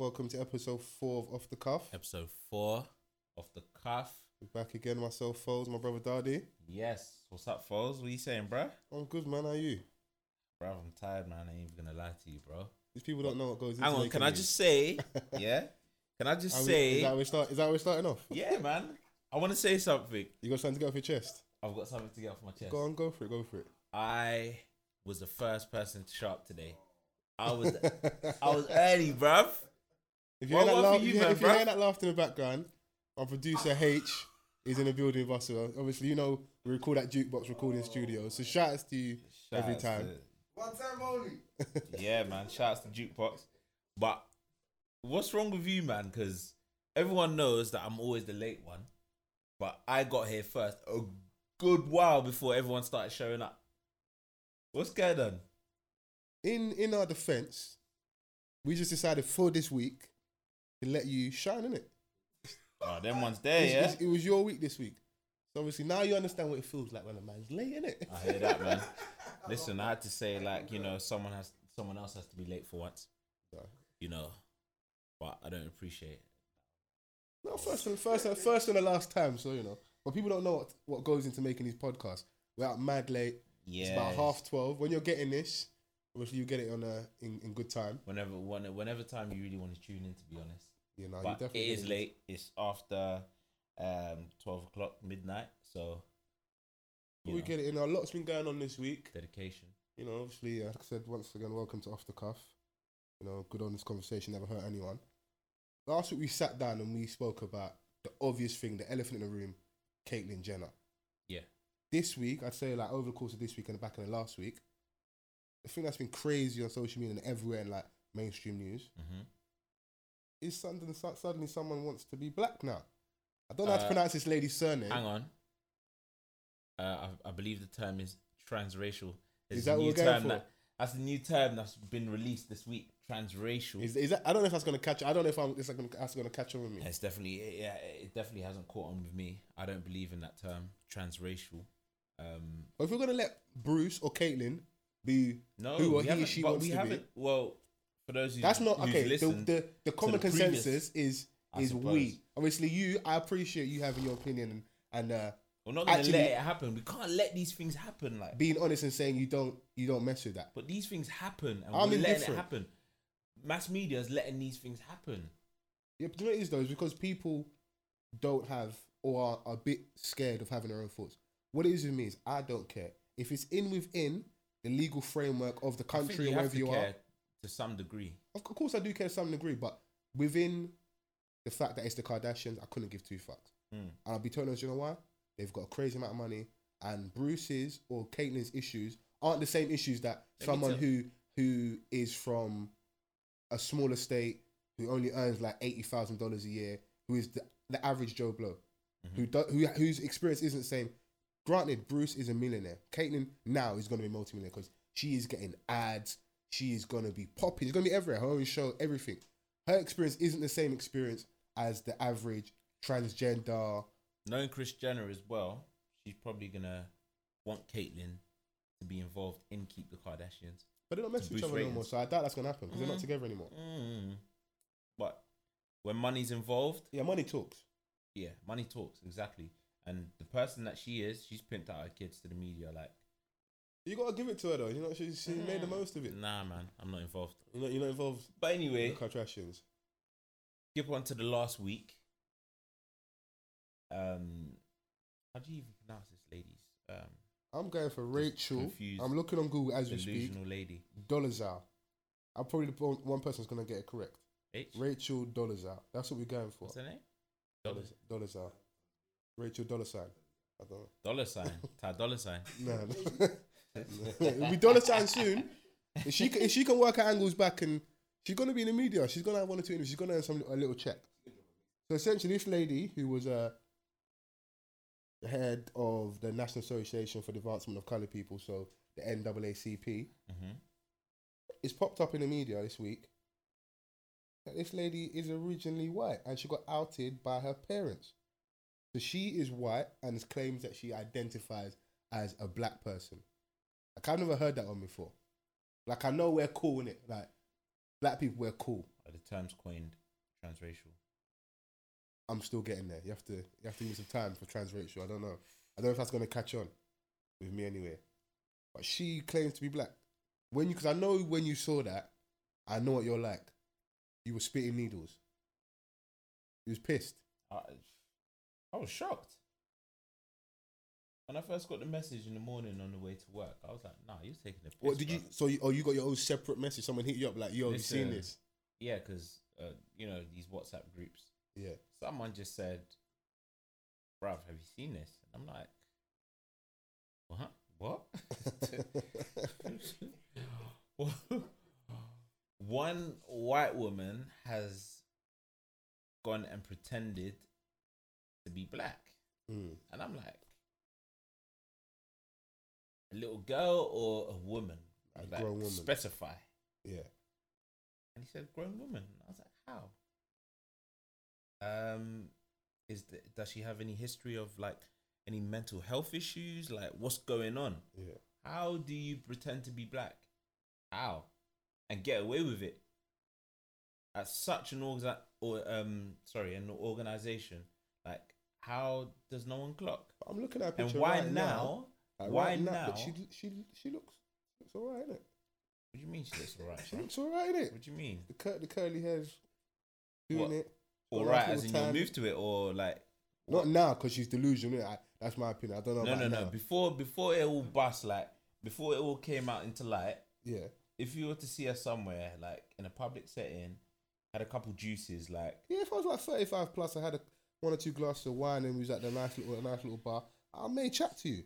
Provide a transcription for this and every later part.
welcome to episode four of Off the Cuff. Episode four of the cuff. We're back again, myself, Foles, my brother Dardy. Yes. What's up, Foles? What are you saying, bruh? I'm good, man. How are you? Bro, I'm tired, man. I ain't even gonna lie to you, bro. These people don't know what goes into Hang on, can I just say, yeah? Can I just Are we- say, is that how we're start? Is that how we're starting off? yeah, man? I want to say something. You got something to get off your chest? I've got something to get off my chest. Go on, go for it. Go for it. I was the first person to show up today. I was, I was early, bruv. If you Well, hear that, laugh, you, if you hear- man, if you hear that laughter in the background, our producer H is in the building with us. So uh, obviously, you know we record at Jukebox Recording Studio. So shout outs to you every time. to- One time only. yeah, man. Shouts to Jukebox. But what's wrong with you, man? Because everyone knows that I'm always the late one. But I got here first a good while before everyone started showing up. What's going on? In in our defense, we just decided for this week to let you shine in it. Oh, them ones there, yeah. it was your week this week. So obviously now you understand what it feels like when a man's late, innit? I hear that, man. Listen, I had to say like you know someone has someone else has to be late for once. Yeah. You know, but I don't appreciate it. No, first and first and first and the last time, so you know. But people don't know what, what goes into making these podcasts. We're out mad late. Yeah, It's about half twelve. When you're getting this, obviously you get it on a in, in good time. Whenever, when, whenever time you really want to tune in, to be honest. You know, but it definitely late. It's after um twelve o'clock midnight. So we know, get it in. A lot's been going on this week. dedication. You know, obviously, uh, like I said once again, welcome to Off the Cuff. You know, good honest conversation, never hurt anyone. Last week we sat down and we spoke about the obvious thing, the elephant in the room, Caitlyn Jenner. Yeah. This week, I'd say like over the course of this week and the back of the last week, the thing that's been crazy on social media and everywhere in like mainstream news Mm-hmm. Is suddenly, suddenly someone wants to be black now. I don't know how to Uh, pronounce this lady's surname. Hang on. Uh, I, I believe the term is transracial. There's Is a that what we're going term for? That, that's the new term that's been released this week. Transracial. Is, is that, I don't know if that's gonna catch. I don't know if I'm. It's gonna, that's gonna catch on with me. It's definitely yeah. It definitely hasn't caught on with me. I don't believe in that term, transracial. Um, But if we're gonna let Bruce or Caitlyn be no, who or he haven't- she but wants we to be. haven't. Well, for those who That's not okay. The, listened, the the common the previous- consensus is is we. Obviously, you. I appreciate you having your opinion and uh, we're not gonna actually- let it happen. We can't let these things happen. Like, being honest and saying you don't you don't mess with that. but these things happen, and I'm we're letting it happen. Mass media is letting these things happen. Yeah, but you know what it is though is because people don't have or are, are a bit scared of having their own thoughts. What it is with me is I don't care if it's in within the legal framework of the country or wherever you care are. To some degree. Of course, I do care to some degree, but within the fact that it's the Kardashians, I couldn't give two fucks. Mm. And I'll be telling honest, you know why? They've got a crazy amount of money, and Bruce's or Caitlyn's issues aren't the same issues that Let someone who who is from a smaller state who only earns like eighty thousand dollars a year, who is the, the average Joe Blow, Mhm. who do, who whose experience isn't the same. Granted, Bruce is a millionaire. Caitlyn now is going to be multi-millionaire because she is getting ads. She is going to be popping. She's going to be everywhere. Her own show, everything. Her experience isn't the same experience as the average transgender. Knowing Kris Jenner as well, she's probably gonna want Caitlyn to be involved in Keep the Kardashians. But they don't mess with each other no more. So I doubt that's going to happen because they're not Mm. together anymore. Mm. But when money's involved, Yeah, money talks. yeah, money talks exactly. And the person that she is, she's pimped out her kids to the media. Like, You got to give it to her though. You know, she, she made the most of it. nah, man, I'm not involved. You're not, you're not involved But in anyway, the Kardashians. skip on to the last week. Um, how do you even pronounce this lady's um I'm going for Rachel. confused. I'm looking on Google as we speak. delusional lady? Dolezal. I'm probably the one one person's going to get it correct. H. Rachel Dolezal. That's what we're going for. What's her name? Dollars. Dolezal. Rachel dollar sign. I don't know. Dollar sign. Ty dollar sign. No, no. It'll be dollar sign soon. If she can, if she can work her angles back and she's gonna be in the media, she's gonna have one or two interviews. She's gonna earn some a little check. So essentially, this lady who was uh, the head of the National Association for the Advancement of Colored People, so the NAACP, Mm-hmm. it's popped up in the media this week that this lady is originally white and she got outed by her parents. So she is white and claims that she identifies as a black person. Like I've never heard that one before. Like I know we're cool in it. Like black people we're cool. are the terms coined transracial? I'm still getting there. You have to you have to give some time for transracial. I don't know. I don't know if that's gonna catch on with me anyway. But she claims to be black. When you because I know when you saw that, I know what you're like. You were spitting needles. You was pissed. I, I was shocked. When I first got the message in the morning on the way to work, I was like, "Nah, you're taking the piss." What did you? So you, oh, you got your own separate message. Someone hit you up like, "Yo, have you seen Listen. this?" Yeah, because uh, you know these WhatsApp groups. Yeah. Someone just said, "Bruv, have you seen this?" And I'm like, "What? What?" One white woman has gone and pretended to be black, Mm. and I'm like, a little girl or a woman? A Like, grown woman. Specify. Yeah. And he said, grown woman. I was like, how? Um, is the, does she have any history of like any mental health issues? Like, what's going on? Yeah. How do you pretend to be black? How? And get away with it at such an orga- or um sorry an organization like how does no one clock I'm looking at and why right now, Like, why right now she she she looks looks all right, innit? what do you mean she looks alright She looks all right, innit? what do you mean The cur- the curly hair's doing What? it. all Got as in you'll move to it or like Not now because she's delusional. I, that's my opinion. I don't know. no no no now. before before it all bust like before it all came out into light Yeah. if you were to see her somewhere like in a public setting had a couple juices like Yeah, if I was like 35 plus, I had a, one or two glasses of wine and we was at the nice little, nice little bar, I may chat to you.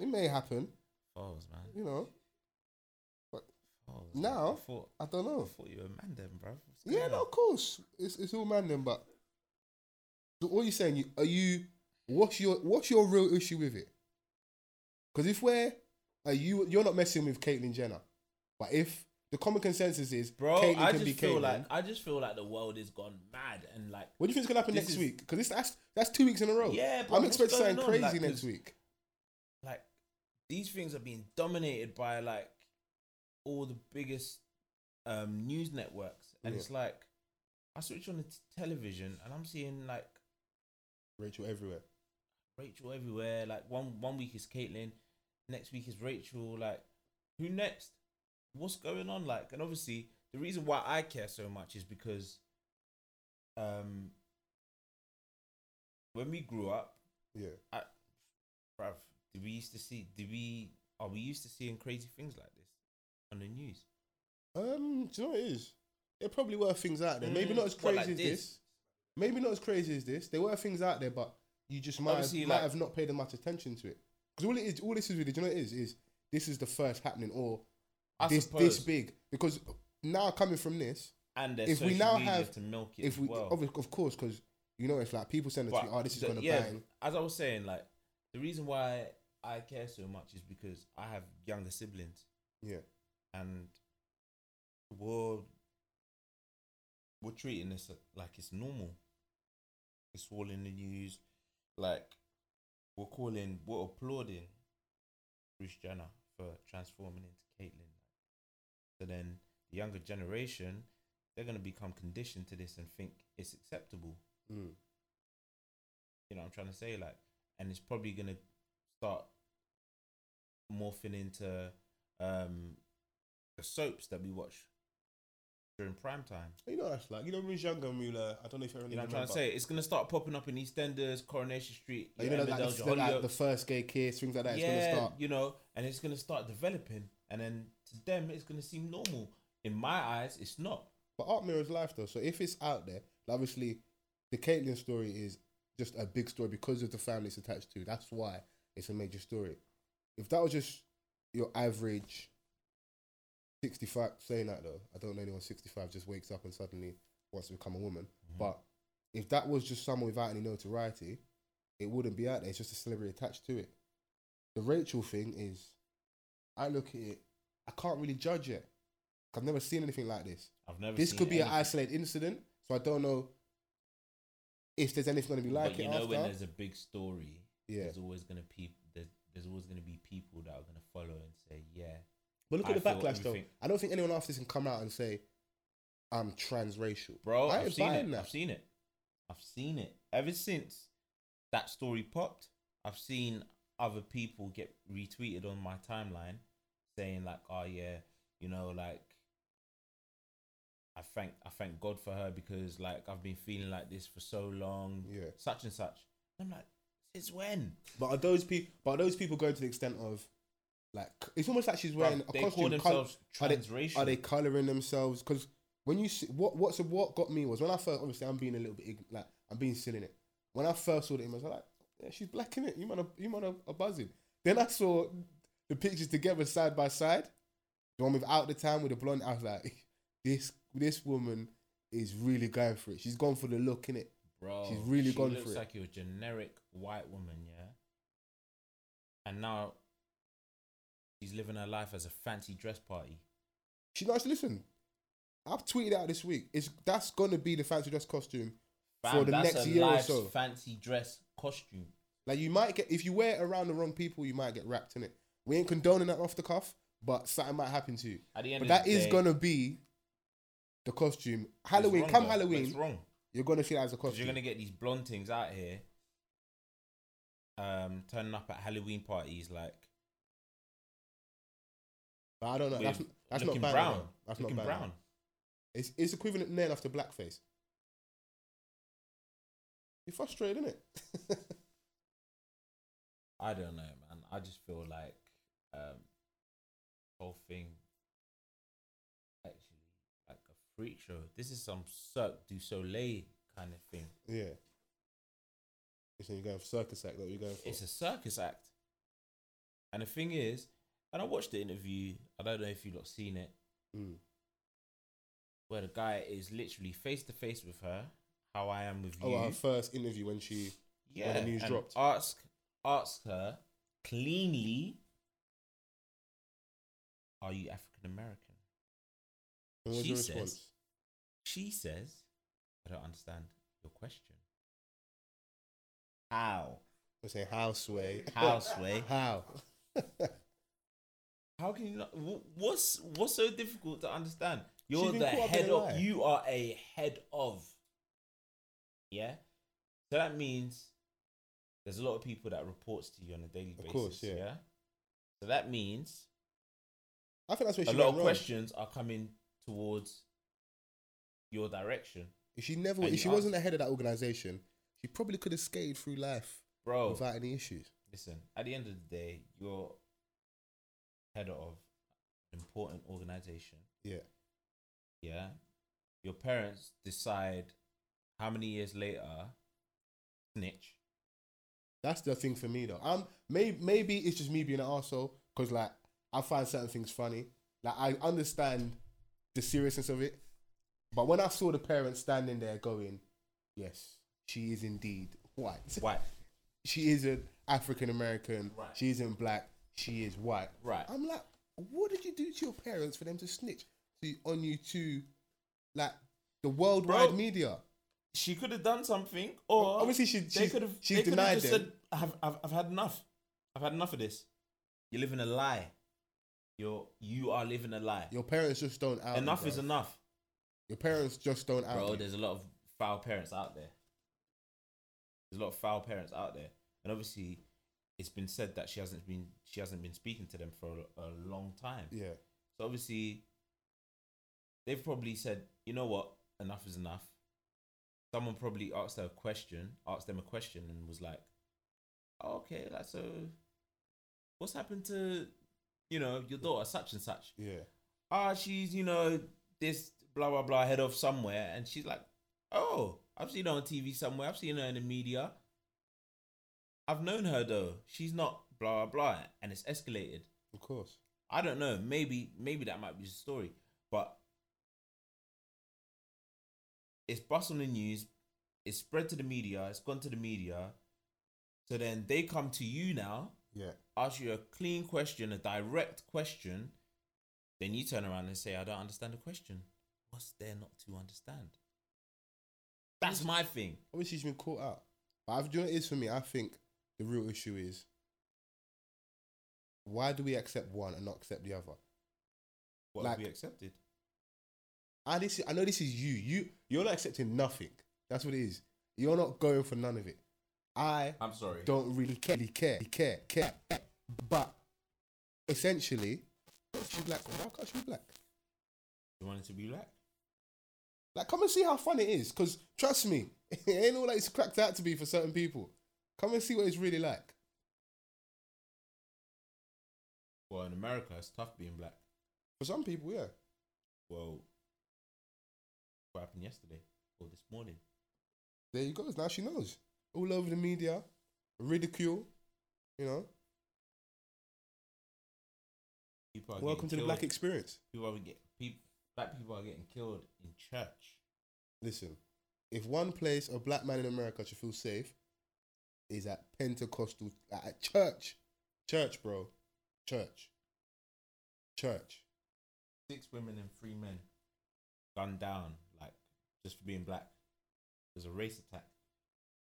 It may happen, falls man you know. Falls, Now, I thought, I don't I know. thought you were a man then bro. Yeah, no, of course. It's it's all man then, but so what are you saying? You are you what's your what's your real issue with it? Because if we're are you you're not messing with Caitlyn Jenner, but if the common consensus is bro. Caitlyn I can just be feel Caitlyn, like I just feel like the world is gone mad and like what do you think's gonna happen next is- week? Because that's that's two weeks in a row. yeah, but I'm expecting something on? crazy Like, next week. These things are being dominated by like all the biggest um news networks, and Yeah. it's like I switch on the t- television and I'm seeing like Rachel everywhere. Rachel everywhere. Like one one week is Caitlyn, next week is Rachel. Like who next? What's going on? Like, and obviously the reason why I care so much is because um when we grew up, Yeah. I, bruv, did we used to see? Did we? Are we used to seeing crazy things like this on the news? Um, do you know what it is? There probably were things out there. Maybe Mm, not as what, crazy like as this? this. Maybe not as crazy as this. There were things out there, but you just might have, Obviously, might have not paid much attention to it. Because all it is, all this is really, do you know what it is? Is this is the first happening or I this suppose. this big? Because now coming from this, and if we now have- to milk it if we well. of, course, because you know it's like people send it to you, oh, this is the- gonna yeah, bang. As I was saying, like the reason why I care so much is because I have younger siblings, Yeah, and we're we're treating this like it's normal. It's all in the news, like we're calling, we're applauding Bruce Jenner for transforming into Caitlyn. So then the younger generation, they're gonna become conditioned to this and think it's acceptable. mm. You know what I'm trying to say? Like, and it's probably gonna start morphing into um the soaps that we watch during prime time. you know that's like you know when younger, and we were, like, I don't know if everyone You know what I'm trying to say? It's gonna start popping up in EastEnders, Coronation Street, you know, like, the, like the first gay kiss, things like that. It's yeah, gonna start. you know, and it's gonna start developing, and then to them, it's gonna seem normal. In my eyes, it's not. But art mirrors life though. So if it's out there, obviously the Caitlyn story is just a big story because of the family it's attached to. That's why it's a major story. If that was just your average sixty five saying that though, I don't know anyone sixty five just wakes up and suddenly wants to become a woman. Mm-hmm. But if that was just someone without any notoriety, it wouldn't be out there. It's just a celebrity attached to it. The Rachel thing is I look at it, I can't really judge it. I've never seen anything like this I've never. this could be an isolated incident, so I don't know if there's anything going to be like but it you know, after. when there's a big story, Yeah. there's always gonna peop- there's, there's always gonna be people that are gonna follow and say, yeah, But look I at the backlash, though. I don't think anyone after this can come out and say, I'm transracial, bro. I I've seen it. that. I've seen it. I've seen it ever since that story popped. I've seen other people get retweeted on my timeline saying like, "Oh yeah, you know, like I thank I thank God for her because like I've been feeling like this for so long, Yeah. such and such." I'm like, since when? But are those people? But are those people going to the extent of like it's almost like she's wearing Bruv, a they call costume. themselves col- are they- transracial. Are they coloring themselves? Because when you see what what's what got me was when I first obviously I'm being a little bit ign- like I'm being silly in it. When I first saw the image, I was like, yeah, she's black in it. You man, are, you man are, are buzzing. Then I saw the pictures together side by side. The one without the tan with the blonde. I was like, this this woman is really going for it. She's gone for the look in it. Bro, She's really she gone looks for it. like you're a generic white woman, yeah. And now she's living her life as a fancy dress party. She knows. Listen, I've tweeted out this week. It's that's gonna be the fancy dress costume Fam, for the next year or so. fancy dress costume. Like you might get if you wear it around the wrong people, you might get wrapped in it. We ain't condoning that off the cuff, but something might happen to you. At the end But that is day, gonna be the costume. Halloween, wrong come though, Halloween, It's wrong you're gonna see that as a costume. you're gonna get these blonde things out here, um, turning up at Halloween parties like But I don't know. That's that's not bad. brown. That's looking not bad. brown. It's it's equivalent near enough to blackface. You're frustrated, isn't it? I don't know, man. I just feel like um, whole thing actually like a freak show. This is some Cirque du Soleil kind of thing. yeah. So you're going for circus act that you're going for. It's a circus act. And the thing is, and I watched the interview. I don't know if you lot seen it, Mm. where the guy is literally face to face with her. How I am with Oh, you. her first interview when she yeah, when the news dropped. Ask ask her cleanly. Are you African American? She says- response? She says, I don't understand your question. How? I say houseway. Houseway? How? How can you not? What's what's so difficult to understand? You're the caught up in head of. lie. You are a head of. Yeah, so that means there's a lot of people that reports to you on a daily Of basis. course, yeah. So that means I think that's where a lot of wrong. questions are coming towards your direction, If she never, And if you she wasn't the head of that organization, she probably could have skated through life bro. without any issues. Listen, at the end of the day, you're head of an important organization. Yeah. Yeah. Your parents decide how many years later snitch. That's the thing for me though. Um, maybe maybe it's just me being an arsehole because like I find certain things funny. Like I understand the seriousness of it, but when I saw the parents standing there going, "Yes, she is indeed white. White. She isn't African American. Right. She isn't black. She is white." Right. I'm like, what did you do to your parents for them to snitch to, on you to, like, the worldwide Bro, media? She could have done something, or Obviously, she they could have. she's they could have denied just them. said, "I've, I've, I've had enough. I've had enough of this. You're living a lie. You're, you are living a lie. Your parents just don't out. you, enough is enough, Your parents just don't out. bro. you. There's a lot of foul parents out there. There's a lot of foul parents out there, and obviously, it's been said that she hasn't been she hasn't been speaking to them for a, a long time. Yeah. So obviously, they've probably said, you know what, enough is enough. Someone probably asked her a question, asked them a question, and was like, oh, "Okay, like so, what's happened to, you know, your daughter, such and such? Yeah. Ah, she's, you know, this blah blah blah, head off somewhere." And she's like, "Oh, I've seen her on TV somewhere. I've seen her in the media. I've known her though. She's not blah blah blah." And it's escalated. Of course. I don't know. Maybe maybe that might be the story, but it's bust on the news. It's spread to the media. It's gone to the media. So then they come to you now, Yeah. ask you a clean question, a direct question. Then you turn around and say, "I don't understand the question." What's there not to understand? That's my thing. Obviously, she's been caught out. But I've, do you know what it is for me? I think the real issue is why do we accept one and not accept the other? What Like- have we accepted? I this I know this is you. You you're not accepting nothing. That's what it is. You're not going for none of it. I I'm sorry. don't really care, really care, care, care. But essentially, she's black. Why can't she be black? You want it to be black? Like, come and see how fun it is. Cause trust me, it ain't all like it's cracked out to be for certain people. Come and see what it's really like. Well, in America, it's tough being black. For some people, yeah. Well, what happened yesterday or this morning? There you go. Now she knows. All over the media, ridicule. You know. People are Welcome to getting the black experience. People are get people, black people are getting killed in church. Listen, if one place a black man in America should feel safe, is at Pentecostal at church, church, bro, church, church. Six women and three men gunned down, like just for being black. There's a race attack,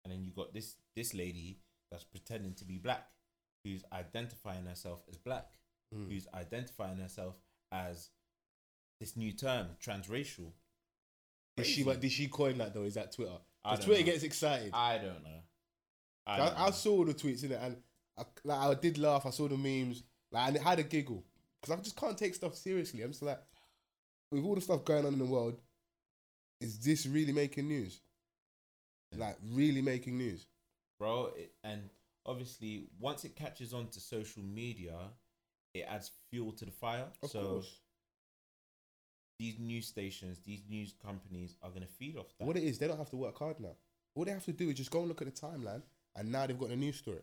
and then you got this this lady that's pretending to be black, who's identifying herself as black, Mm. who's identifying herself as this new term, transracial. Did she? But did she coin that though? Is that Twitter? Twitter know. gets excited. I don't know. I, I, don't I, know. saw the tweets in it, and I, like I did laugh. I saw the memes, like, and it had a giggle because I just can't take stuff seriously. I'm just like, with all the stuff going on in the world, is this really making news? Like, really making news? bro. It, and obviously, once it catches on to social media, it adds fuel to the fire. Of so course. these news stations, these news companies are gonna feed off that. What it is, they don't have to work hard now. All they have to do is just go and look at the timeline, and now they've got a news story.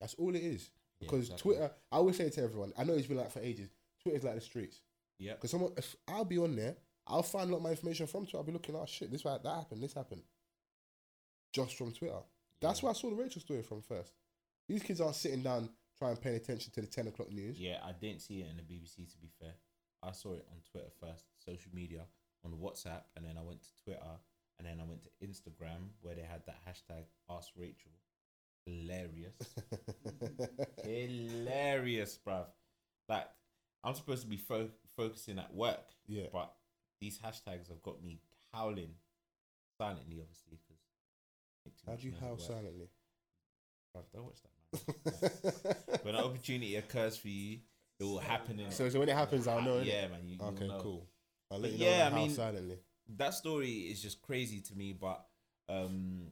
That's all it is. Yeah, Because exactly. Twitter, I always say to everyone, I know it's been like for ages. Twitter's like the streets. Yeah. Because someone, if I'll be on there, I'll find a lot of my information from Twitter. I'll be looking, oh shit, this that happened, this happened, just from Twitter. That's where I saw the Rachel story from first. These kids aren't sitting down trying paying attention to the ten o'clock news. Yeah, I didn't see it in the BBC. To be fair, I saw it on Twitter first, social media, on WhatsApp, and then I went to Twitter, and then I went to Instagram where they had that hashtag Ask Rachel. Hilarious, hilarious, bruv. Like I'm supposed to be fo- focusing at work, yeah. but these hashtags have got me howling silently, obviously. How do you howl silently? Don't watch that, man. when an opportunity occurs for you, it will happen. In so, so when it happens, I'll know. Yeah, man. You, Okay, know. cool. I'll But let you know yeah, I mean- silently. That story is just crazy to me, but um,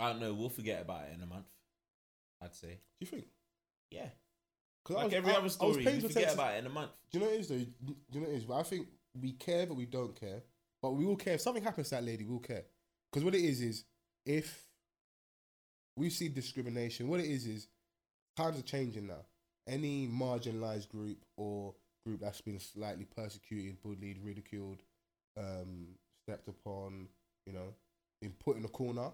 I don't know. We'll forget about it in a month. I'd say, Do you think? yeah. 'Cause Like was- every I- other story, attention- forget about it in a month. Do you know what it is though? Do you know what it is? But I think we care, but we don't care. But we will care. If something happens to that lady, we'll care. Because what it is is if we see discrimination, what it is is times are changing now. Any marginalized group or group that's been slightly persecuted, bullied, ridiculed, um, stepped upon, you know, been put in a corner,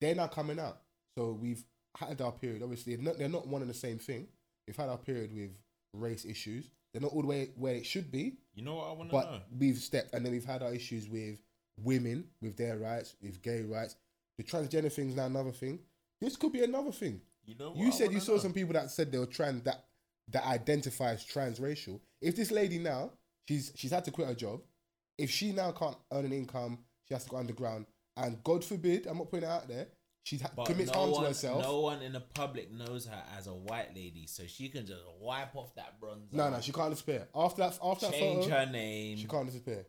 they're now coming out. So we've had our period. Obviously, they're not, they're not one and the same thing. We've had our period with race issues. They're not all the way where it should be, You know what I want to know? but we've stepped. And then we've had our issues with women, with their rights, with gay rights. The transgender thing's now another thing. This could be another thing. You know, what You said you saw know? some people that said they were trans that that identify as transracial. If this lady now she's she's had to quit her job, if she now can't earn an income, she has to go underground, and God forbid, I'm not putting it out there, she commits no harm one, to herself. No one in the public knows her as a white lady, so she can just wipe off that bronze. No, no, she can't disappear. After that, after that change photo, her name. she can't disappear.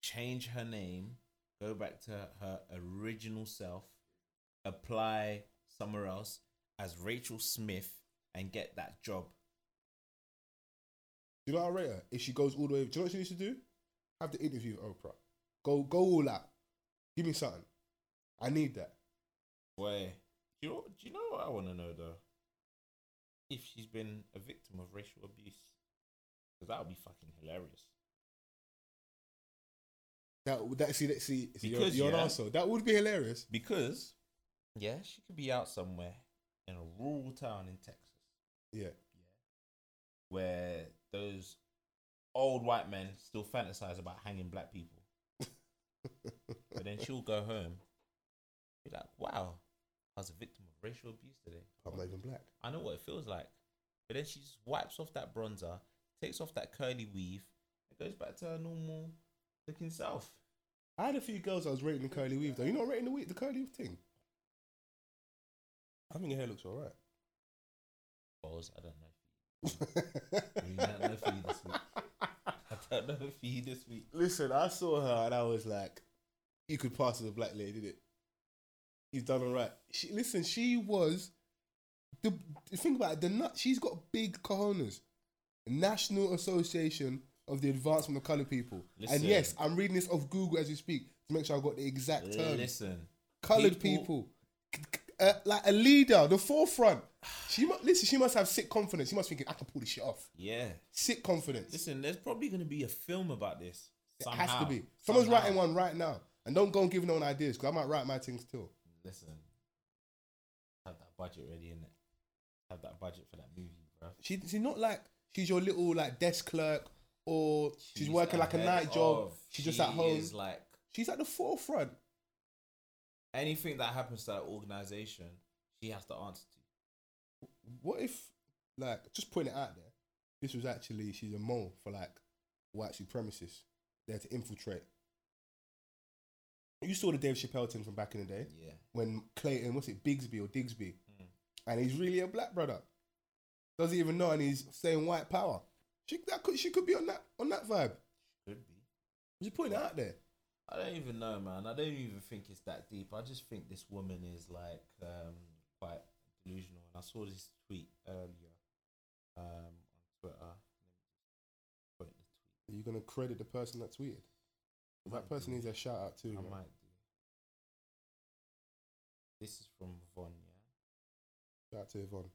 change her name, go back to her original self, apply somewhere else as Rachel Smith, and get that job. Do you know how I rate her? If she goes all the way, do you know what she needs to do? Have the interview with Oprah. Go, go all out. Give me something. I need that. Where do you know? Do you know what I want to know though? If she's been a victim of racial abuse, because that would be fucking hilarious. That, that see, that, see, see Because, you're yeah. That would be hilarious. Because, yeah, she could be out somewhere in a rural town in Texas. Yeah. where those old white men still fantasize about hanging black people. but then she'll go home, be like, wow, I was a victim of racial abuse today. I'm not even black. I know what it feels like. But then she just wipes off that bronzer, takes off that curly weave, and goes back to her normal Took himself. I had a few girls I was rating the curly weave though. You not rating the weave, the curly weave thing. I think your hair looks alright. Balls, I don't know. I mean, I don't know for you this week. I don't know for you this week. Listen, I saw her and I was like, you could pass as a black lady, did it? You've done all right. She, listen, she was the, the thing about it, the nut. She's got big cojones. National Association of the Advancement of Colored People. And yes, I'm reading this off Google as we speak to make sure I got the exact term. Listen, Colored people- people, Uh, like a leader, the forefront. She must listen. She must have sick confidence. She must think I can pull this shit off. yeah. Sick confidence. Listen, there's probably going to be a film about this. it has to be. Someone's Somehow. writing one right now, and don't go and give no one ideas because I might write my things too. Listen, have that budget ready, innit? Have that budget for that movie, bro. She, she's not like she's your little like desk clerk or she's, working like a night job. She's just at home. Like She's at the forefront. anything that happens to that organization, she has to answer to. What if, like, just putting it out there, this was actually she's a mole for like white supremacists there to infiltrate. You saw the Dave Chappelle thing from back in the day Yeah. when Clayton, what's it, Bigsby or Digsby, Mm. and he's really a black brother. Doesn't even know, and he's saying white power. She that could she could be on that on that vibe. Could be. Just putting it out there. I don't even know, man. I don't even think it's that deep. I just think this woman is like um, quite delusional. And I saw this tweet earlier um, on Twitter. Let me just put the tweet. Are you gonna credit the person that tweeted? That person needs a shout out too. I man. might do. This is from Von, yeah. Shout out to Yvonne.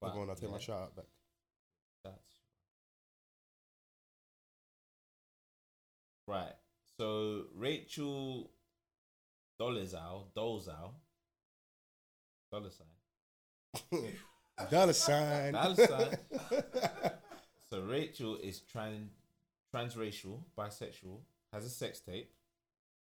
But, Yvonne, I'll take my yeah, shout out back. That's right. So Rachel Dolezal, Dolezal, dollar sign. Dollar sign. Dollar sign. So Rachel is trans transracial, bisexual, has a sex tape.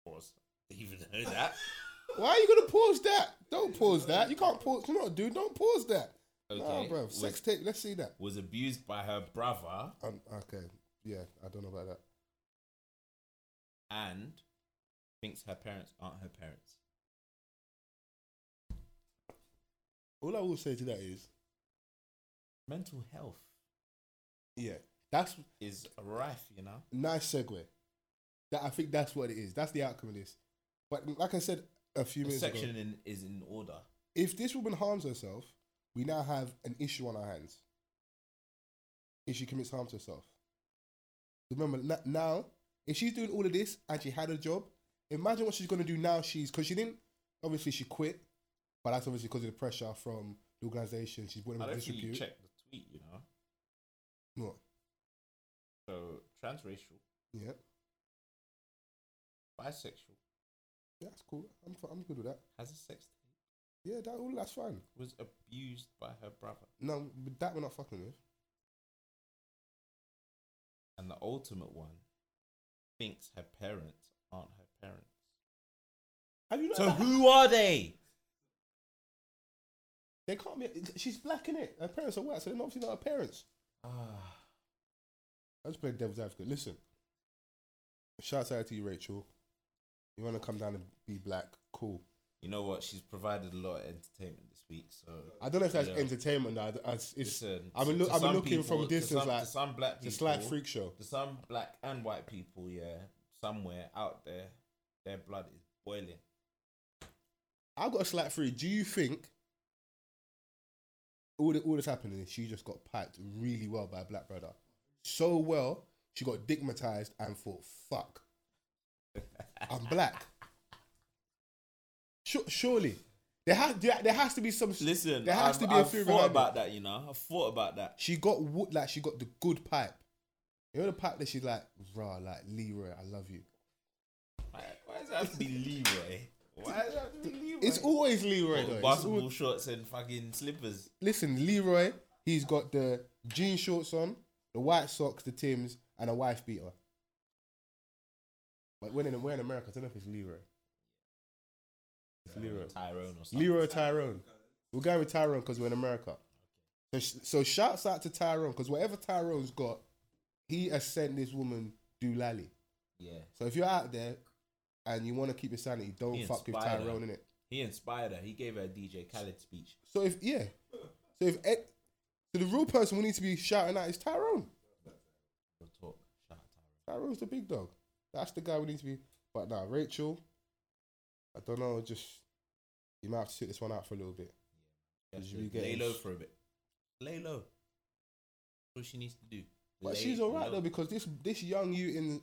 Pause. Even know that. Why are you gonna pause that? Don't pause that. You can't pause. Know, what, dude. Don't pause that. Okay. Nah, bro. was, Sex tape. Let's see that. was abused by her brother Um, okay. Yeah, I don't know about that. and thinks her parents aren't her parents. All I will say to that is, Mental health yeah, that's is rife, you know. nice segue. That I think that's what it is. That's the outcome of this. But like I said a few The minutes ago, section in, is in order. if this woman harms herself, we now have an issue on our hands. If she commits harm to herself. Remember, now, if she's doing all of this and she had a job, imagine what she's going to do now. She's, because she didn't, obviously, she quit, but that's obviously because of the pressure from the organization. She's in don't you checked the tweet, you know. What? So transracial, Yeah. bisexual, Yeah, that's cool. I'm, I'm good with that. has a sex Yeah, that all that's fine. was abused by her brother, No, but that we're not fucking with. and the ultimate one thinks her parents aren't her parents. Have you not So ever- who are they? They can't be. She's black in it. Her parents are white, so they're obviously not her parents. Ah, I just play devil's advocate. Listen, shout out to you, Rachel. You want to come down and be black? Cool. You know what? She's provided a lot of entertainment this week. So I don't know if that's entertainment now. It's, it's listen, I've been look- I've been looking from people- distance to some, like some black people, slight freak show. to some black and white people, yeah, somewhere out there, their blood is boiling. I've got a slight freak. Do you think all, the, all that's happening is she just got piped really well by a black brother? So well, she got digmatized and thought, fuck, I'm black. Su- surely. There, has there, has to be some. Listen, there has I've, to be a I've theory thought about it. that. You know, I've thought about that. She got wo- like she got the good pipe. You know the pipe that she's like, raw, like Leroy, I love you. Why, why does it have to be Leroy? Why does it have to be Leroy? It's always Leroy though. Basketball always- shorts and fucking slippers. listen, Leroy, he's got the jean shorts on, the white socks, the Tims, and a wife beater. But when in, we're in America, I don't know if it's Leroy. It's Leroy. Uh, Tyrone or something. Leroy Tyrone. We're going with Tyrone because we're in America. So, sh- so shouts out to Tyrone because whatever Tyrone's got, he has sent this woman do lally. Yeah. So if you're out there and you want to keep your sanity, don't He fuck with inspired her. Tyrone in it. He inspired her. He gave her a DJ Khaled speech. So if yeah, so if Ed, so the real person we need to be shouting at is Tyrone. Real talk. Shout out Tyrone. Tyrone's the big dog. That's the guy we need to be. But now Rachel, I don't know. Just you might have to sit this one out for a little bit. Yeah, you get lay low for a bit. Lay low. That's what she needs to do. But Lay she's all right low. though because this this young you in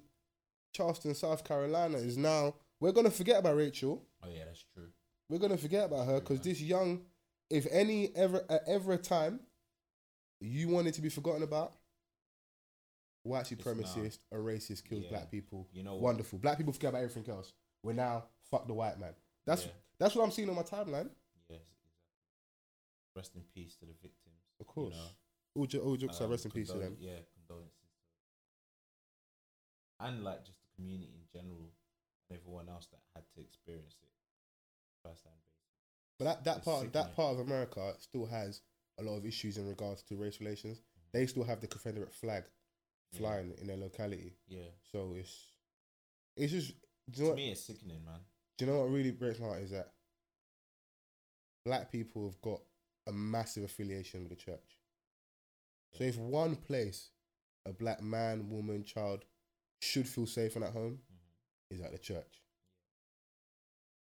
Charleston, South Carolina is now. We're gonna forget about Rachel. Oh yeah, that's true. We're gonna forget about her because this young, if any ever uh, ever a time, you wanted to be forgotten about. White supremacist, a racist, kills Yeah. black people. You know? Wonderful. Black people forget about everything else. We're now fuck the white man. That's Yeah. that's what I'm seeing on my timeline. Yes, exactly. Rest in peace to the victims. Of course. You know? All, jo- all jokes are Um, rest in peace to condol- them. Yeah, condolences. And like just the community in general and everyone else that had to experience it firsthand. But that, that It's part that part of America still has a lot of issues in regards to race relations. Mm-hmm. They still have the Confederate flag Yeah. flying in their locality. Yeah. So it's it's just do you know To what, me, it's sickening, man. Do you know what really breaks my heart is that black people have got a massive affiliation with the church. So if one place a black man, woman, child should feel safe and at home Mhm. is at the church.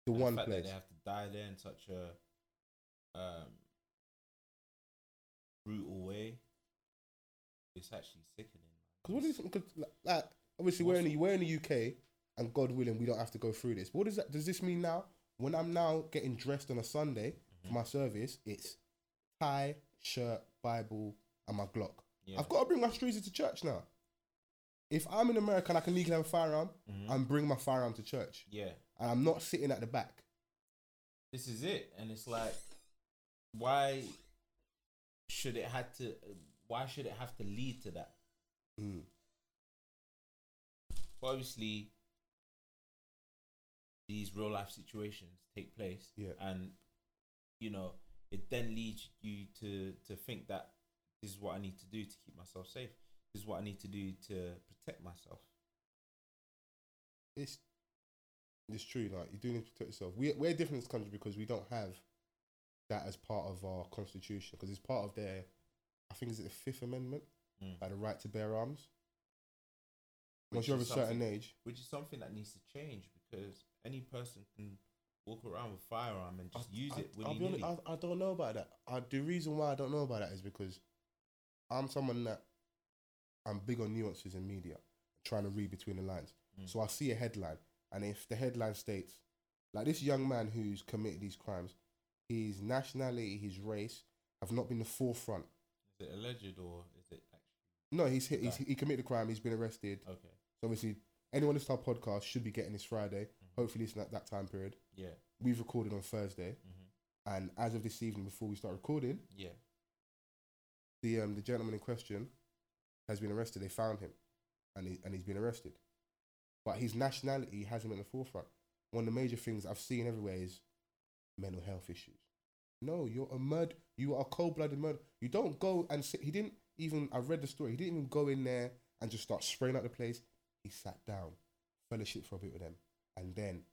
The And one that place. they have to die there in such a um, brutal way. It's actually sickening. Because what is because like, like obviously we're in the we're in the UK and God willing we don't have to go through this. What does that does this mean now? When I'm now getting dressed on a Sunday Mm-hmm. for my service, it's tie, shirt, Bible, and my Glock. Yeah. I've got to bring my streezy to church now. If I'm in America and I can legally have a firearm, Mhm. I'm bringing my firearm to church, yeah. and I'm not sitting at the back. this is it and it's like why should it had to why should it have to lead to that Mm. but obviously these real life situations take place Yeah. and you know it then leads you to to think that this is what i need to do to keep myself safe this is what i need to do to protect myself It's it's true. Like you do need to protect yourself. We we're different in this country because we don't have that as part of our constitution because it's part of their. I think is it the Fifth Amendment, Mm. like the right to bear arms. Once you're of a certain age, which is something that needs to change because any person can walk around with a firearm and just use I, it I'll be honest. I, I don't know about that. I, the reason why I don't know about that is because I'm someone that I'm big on nuances in media, trying to read between the lines. Mm. So I see a headline, and if the headline states, like this young man who's committed these crimes, his nationality, his race have not been the forefront. Is it alleged or is it actually No, he's, hit, he's he committed a crime. He's been arrested. okay? So obviously, anyone listening to our podcast should be getting this Friday. Mhm. Hopefully, it's not that time period. Yeah. We've recorded on Thursday, hmm and as of this evening, before we start recording, Yeah. the um the gentleman in question has been arrested. They found him, and he and he's been arrested. But his nationality hasn't been at the forefront. One of the major things I've seen everywhere is mental health issues. No, you're a murder. You are a cold-blooded murder. You don't go and sit. He didn't even. I read the story. He didn't even go in there and just start spraying out the place. He sat down, fellowship for a bit with them, and then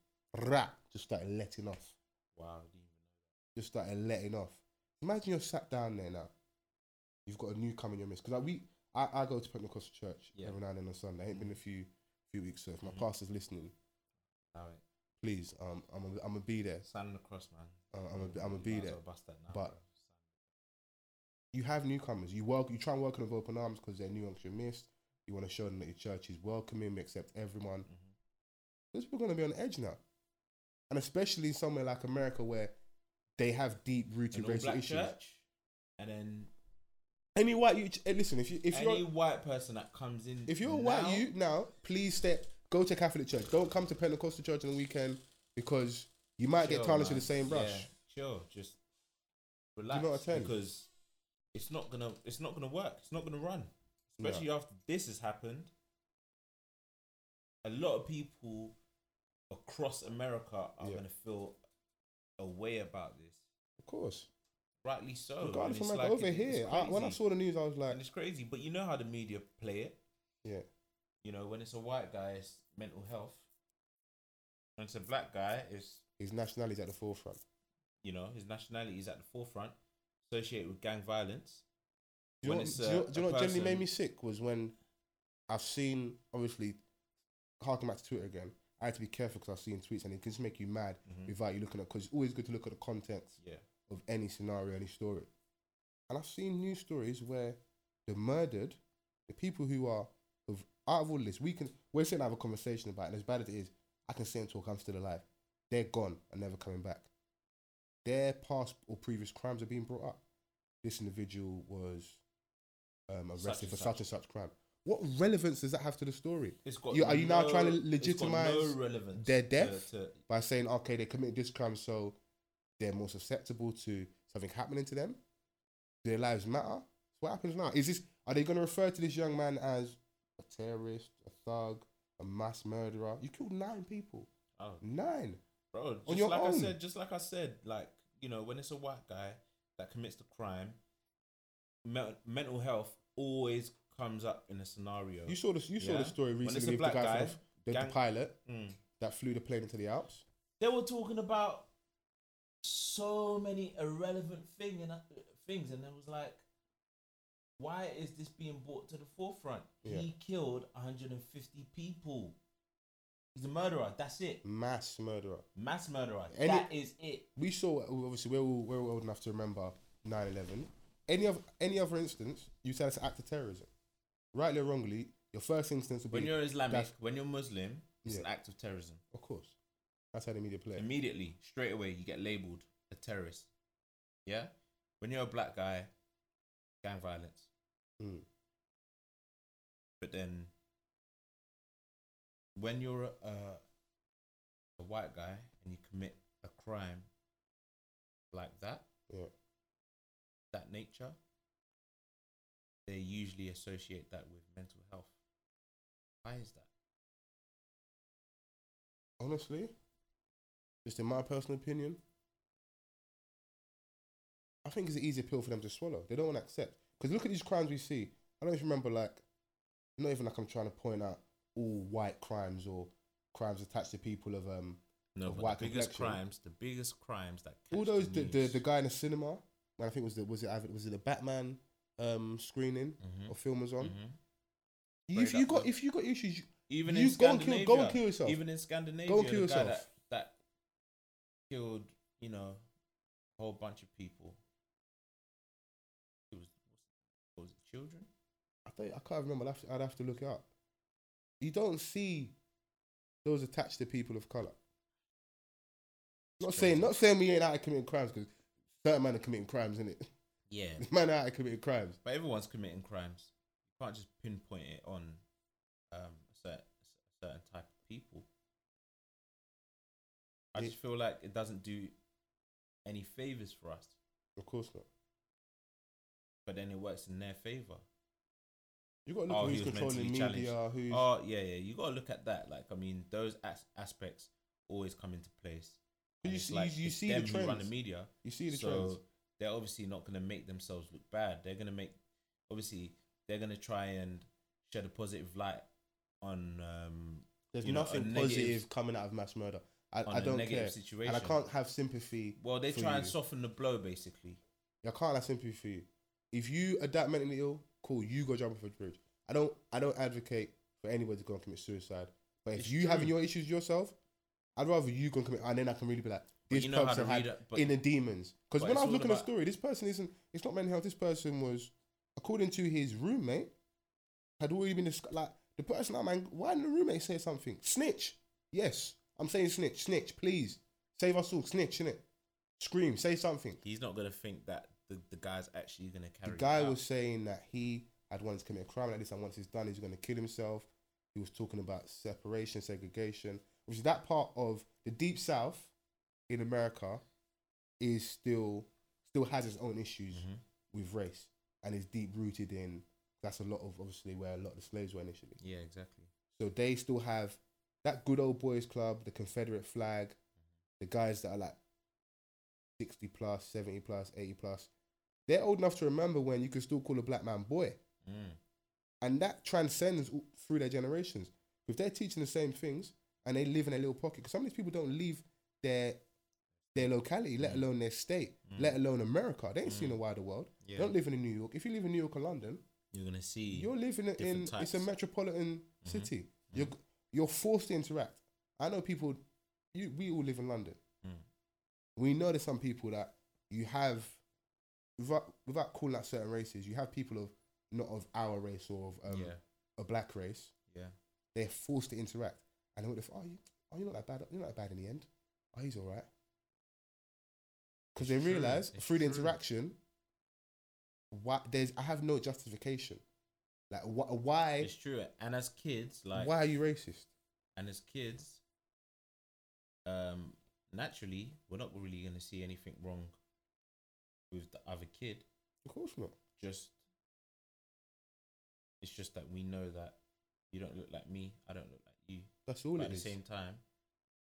rah, just started letting off. Wow. I didn't even know Just started letting off. Imagine you're sat down there now. You've got a newcomer in your midst. Because like we, I, I go to Pentecostal church Yeah. every now and then on Sunday. I ain't been a few few weeks. So if my Mhm. pastor's listening. Now it. please, um, I'm a, I'm gonna be there. Sign on the cross, man. Uh, I'm a, You I'm gonna be there. well Bust that now, But- bro. You have newcomers. You work. You try and welcome them with open arms because they're new amongst your midst. You want to show them that your church is welcoming, we accept everyone. Mhm. Those people are gonna be on edge now, and especially somewhere like America where they have deep rooted racial issues. church, and then Any white you eh, listen. If you if any you're white person that comes in, If you're a now, white you now, please stay. Go to Catholic church. Don't come to Pentecostal church on the weekend because you might get chill, tarnished with the same brush. Yeah, chill, just relax not attend. because it's not gonna it's not gonna work. It's not gonna run, especially after this has happened. A lot of people across America are Yeah. gonna feel a way about this. Of course. rightly so. and Regardless America, like- over it- it's here, I, when I crazy. saw the news, I was like, and it's crazy, but you know how the media play it. yeah, You know, when it's a white guy, it's mental health. When it's a black guy, it's his nationality's at the forefront. you know his nationality is at the forefront, associated with gang violence. Do you, know, what- do you do you know what generally made me sick was when I've seen, obviously, harking back to Twitter again. I had to be careful because I've seen tweets and it can just make you mad Mhm. without you looking at. Because it's always good to look at the context Yeah, of any scenario, any story. And I've seen news stories where the murdered, the people who are of out of all this, we can we're sitting have a conversation about it. And as bad as it is, I can sit and talk. I'm still alive. They're gone and never coming back. Their past or previous crimes are being brought up. This individual was um, arrested and for such. such and such crime. What relevance does that have to the story? it's got. You- are you now trying to legitimize no their death? to- By saying, okay, they committed this crime, so they're more susceptible to something happening to them? Do their lives matter? What happens now? Is this are they going to refer to this young man as a terrorist, a thug, a mass murderer? You killed nine people. oh, Nine. bro, just On your like I said, just like I said, like you know, when it's a white guy that commits the crime, me- mental health always comes up in a scenario. You saw this. You saw Yeah. the story When it's recently with black the guy, guy, from the, the gang- pilot Mm. that flew the plane into the Alps. they were talking about so many irrelevant thing and uh, things, and it was like, why is this being brought to the forefront? He killed 150 people. He's a murderer. That's it. Mass murderer. Mass murderer. Any- that is it. we saw obviously we're all, we're all old enough to remember 9-11 any of any other instance you said it's an act of terrorism rightly or wrongly your first instance would be When you're Islamic, that's- when you're Muslim, it's Yeah. an act of terrorism. of course that's how the media play it. Immediately, straight away, you get labeled a terrorist. Yeah. When you're a black guy, gang violence. Mm. But then, when you're a, a white guy and you commit a crime like that, yeah that nature, they usually associate that with mental health. Why is that? honestly just in my personal opinion I think it's an easy pill for them to swallow they don't want to accept because look at these crimes we see I don't even remember like not even like I'm trying to point out all white crimes or crimes attached to people of um No, Of but white the biggest complexion. crimes, the biggest crimes that all those the, the, the guy in the cinema I think it was the was it either- was it the Batman um screening Mhm, or film was on mhm. if you got if you got issues you, Even you in go and kill Scandinavia, go and kill yourself even in Scandinavia, Go and kill yourself. that, that killed, you know, a whole bunch of people. It was, was it children? I think I can't remember I'd have, to, I'd have to look it up you don't see those attached to people of color not saying not saying we ain't out of committing crimes because certain men are committing crimes in it Yeah, man are out committing crimes but everyone's committing crimes. You can't just pinpoint it on um, a certain, a certain type of people. I Yeah. just feel like it doesn't do any favors for us, of course not but then it works in their favor. you got to look Oh, at who's controlling media who's Oh yeah, yeah. You gotta look at that. Like, I mean, those as- aspects always come into place. You And it's see- like you it's see the them who run the trends. media. you see the so trends they're obviously not gonna make themselves look bad. They're gonna make, obviously, they're gonna try and shed a positive light on um there's you know, a nothing negative- positive coming out of mass murder I, on I a don't negative care situation. and I can't have sympathy Well, they for try and soften the blow, basically. I can't have sympathy for you. If you are that mentally ill, cool, you go jump off a bridge. I don't I don't advocate for anybody to go and commit suicide. But if It's you true. having your issues yourself, I'd rather you go and commit and then I can really be like, this you know how person had it. Inner demons. Because when I was looking at the story, this person isn't it's not mental health, this person was according to his roommate, had already been discussed like the person that man, why didn't the roommate say something? Snitch. Yes. I'm saying snitch, snitch, please. Save us all, snitch, innit? Scream, say something. he's not gonna think that the, the guy's actually gonna carry. The guy was saying that he had wanted to commit a crime like this, and once he's done, he's going to kill himself. He was talking about separation, segregation, which is that part of the deep south in America is still still has its own issues Mhm. with race and is deep rooted in. That's a lot of obviously where a lot of the slaves were initially. Yeah, exactly. So they still have that good old boys club, the Confederate flag, the guys that are like 60 plus, 70 plus, 80 plus, they're old enough to remember when you could still call a black man boy. Mm. And that transcends through their generations. If they're teaching the same things and they live in a little pocket, because some of these people don't leave their their locality, let Mm. alone their state, Mm. let alone America. They ain't seen Mm. the wider world. Yeah. They don't live in New York. If you live in New York or London, You're gonna see. you're living in different it's a types. Mm-hmm. metropolitan city. You're you're forced to interact. I know people. You, we all live in London. Mm. We know there's some people that you have, without, without calling out certain races, you have people of not of our race or of um, yeah. a black race. Yeah. They're forced to interact, and they would have. Oh, you, oh, you're not that bad. You're not that bad in the end. Oh, he's all right. Because they true, realize it's through the true. interaction, why there's I have no justification. Like wh- why It's true. And as kids, like, why are you racist? and as kids, um, naturally, we're not really gonna see anything wrong with the other kid. Of course not. Just, it's just that we know that you don't look like me. I don't look like you. That's all but it at the same time,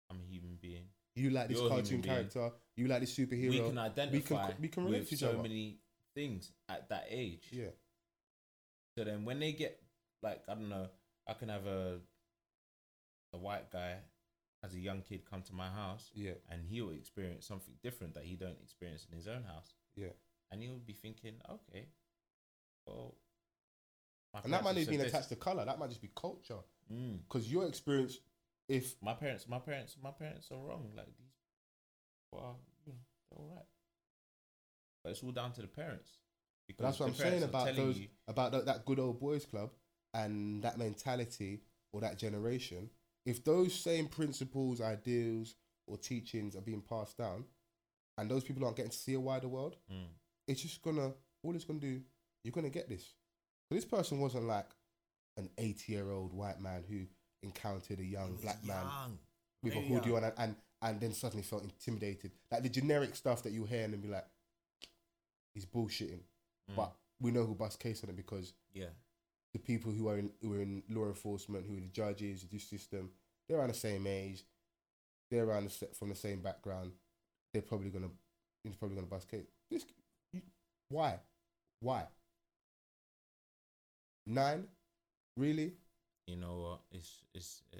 I'm a human being. You like this You're a human cartoon being. character. You like this superhero. we can identify we can relate with to each so other. many things at that age. yeah. So then when they get like I don't know, I can have a a white guy as a young kid come to my house Yeah. and he'll experience something different that he don't experience in his own house. Yeah. And he'll be thinking, okay, well my And that parents might have not said be this. attached to color. That might just be culture. Mm. Because your experience, if My parents my parents my parents are wrong. Like these well, you know, they're all right. But it's all down to the parents. But that's the what I'm saying parents are about telling those you- about that, that good old boys club and that mentality or that generation. If those same principles, ideals, or teachings are being passed down, and those people aren't getting to see a wider world, Mm. it's just gonna all it's gonna do. You're gonna get this. So this person wasn't like an 80 year old white man who encountered a young black man young, with a hoodie young. on and, and and then suddenly felt intimidated. Like the generic stuff that you hear and then be like, he's bullshitting. Mm. But we know who bust case on it because yeah. the people who are in who are in law enforcement, who are the judges, the justice system, they're around the same age, they're around the, from the same background. They're probably gonna, he's probably gonna bust case. This, why, why? Nine, really? You know what? It's it's uh,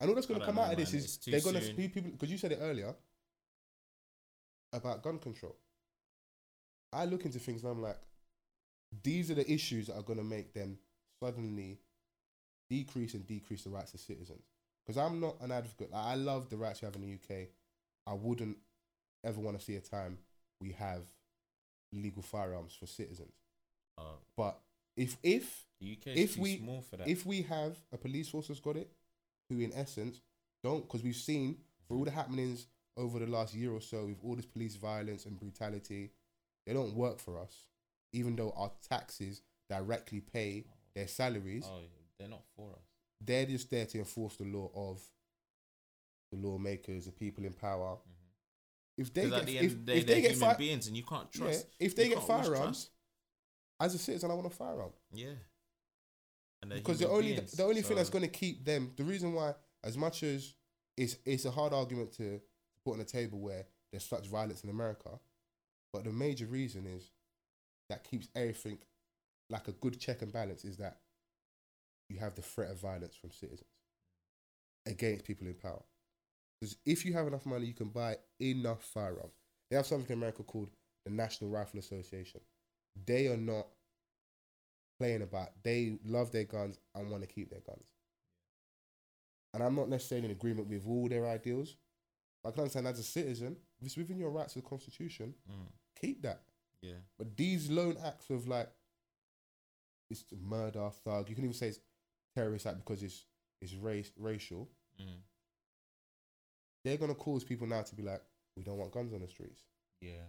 And all that's going to come know, out of this is they're going to speak people because you said it earlier about gun control. I look into things and I'm like, these are the issues that are going to make them suddenly decrease and decrease the rights of citizens. Because I'm not an advocate. Like, I love the rights we have in the UK. I wouldn't ever want to see a time we have legal firearms for citizens. uh, But if if the UK is If too we- small for that. if we have a police force that's got it, who in essence don't, because we've seen for all the happenings over the last year or so with all this police violence and brutality, they don't work for us, even though our taxes directly pay their salaries. oh, they're not for us. They're just there to enforce the law of the lawmakers, the people in power. Mm-hmm. If they Because get, at the end if, of the day, if they're they get human fi- beings, and you can't yeah, trust. if they you get can't always firearms, trust. As a citizen, I want a firearm. yeah. And because the only beings, the only thing that's going to keep them the reason why as much as it's it's a hard argument to put on the table where there's such violence in America, but the major reason is that keeps everything like a good check and balance is that you have the threat of violence from citizens against people in power. Because if you have enough money, you can buy enough firearms. They have something in America called the National Rifle Association. They are not playing about. They love their guns and want to keep their guns. And I'm not necessarily in agreement with all their ideals. I can understand as a citizen, if it's within your rights of the Constitution, Mm, keep that. yeah. But these lone acts of like, it's murder, thug. You can even say it's terrorist act because it's it's race racial. Mm, They're gonna cause people now to be like, we don't want guns on the streets. yeah.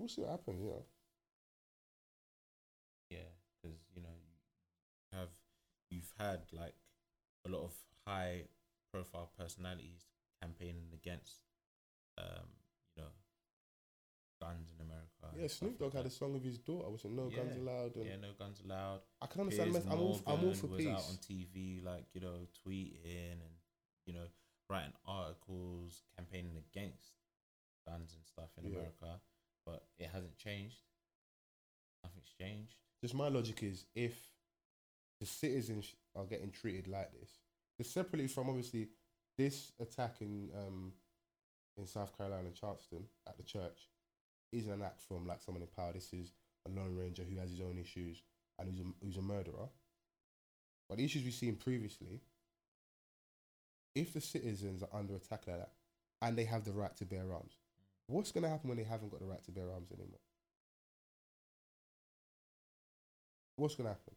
We'll see what happens. You know. Yeah, because you know you have you've had like a lot of high profile personalities campaigning against um you know guns in America. Yeah, Snoop Dogg like had a song with his daughter. Was it No Guns Allowed? And yeah, no guns allowed. I can understand. Piers I'm all, I'm all for was peace. out on TV, like you know, tweeting and you know, writing articles, campaigning against guns and stuff in Yeah. America. But it hasn't changed. Nothing's changed. Just my logic is if the citizens are getting treated like this, just separately from obviously this attack in um in South Carolina, Charleston, at the church, isn't an act from like someone in power. This is a lone ranger who has his own issues and who's a, who's a murderer. But the issues we've seen previously, if the citizens are under attack like that and they have the right to bear arms, what's going to happen when they haven't got the right to bear arms anymore? What's going to happen?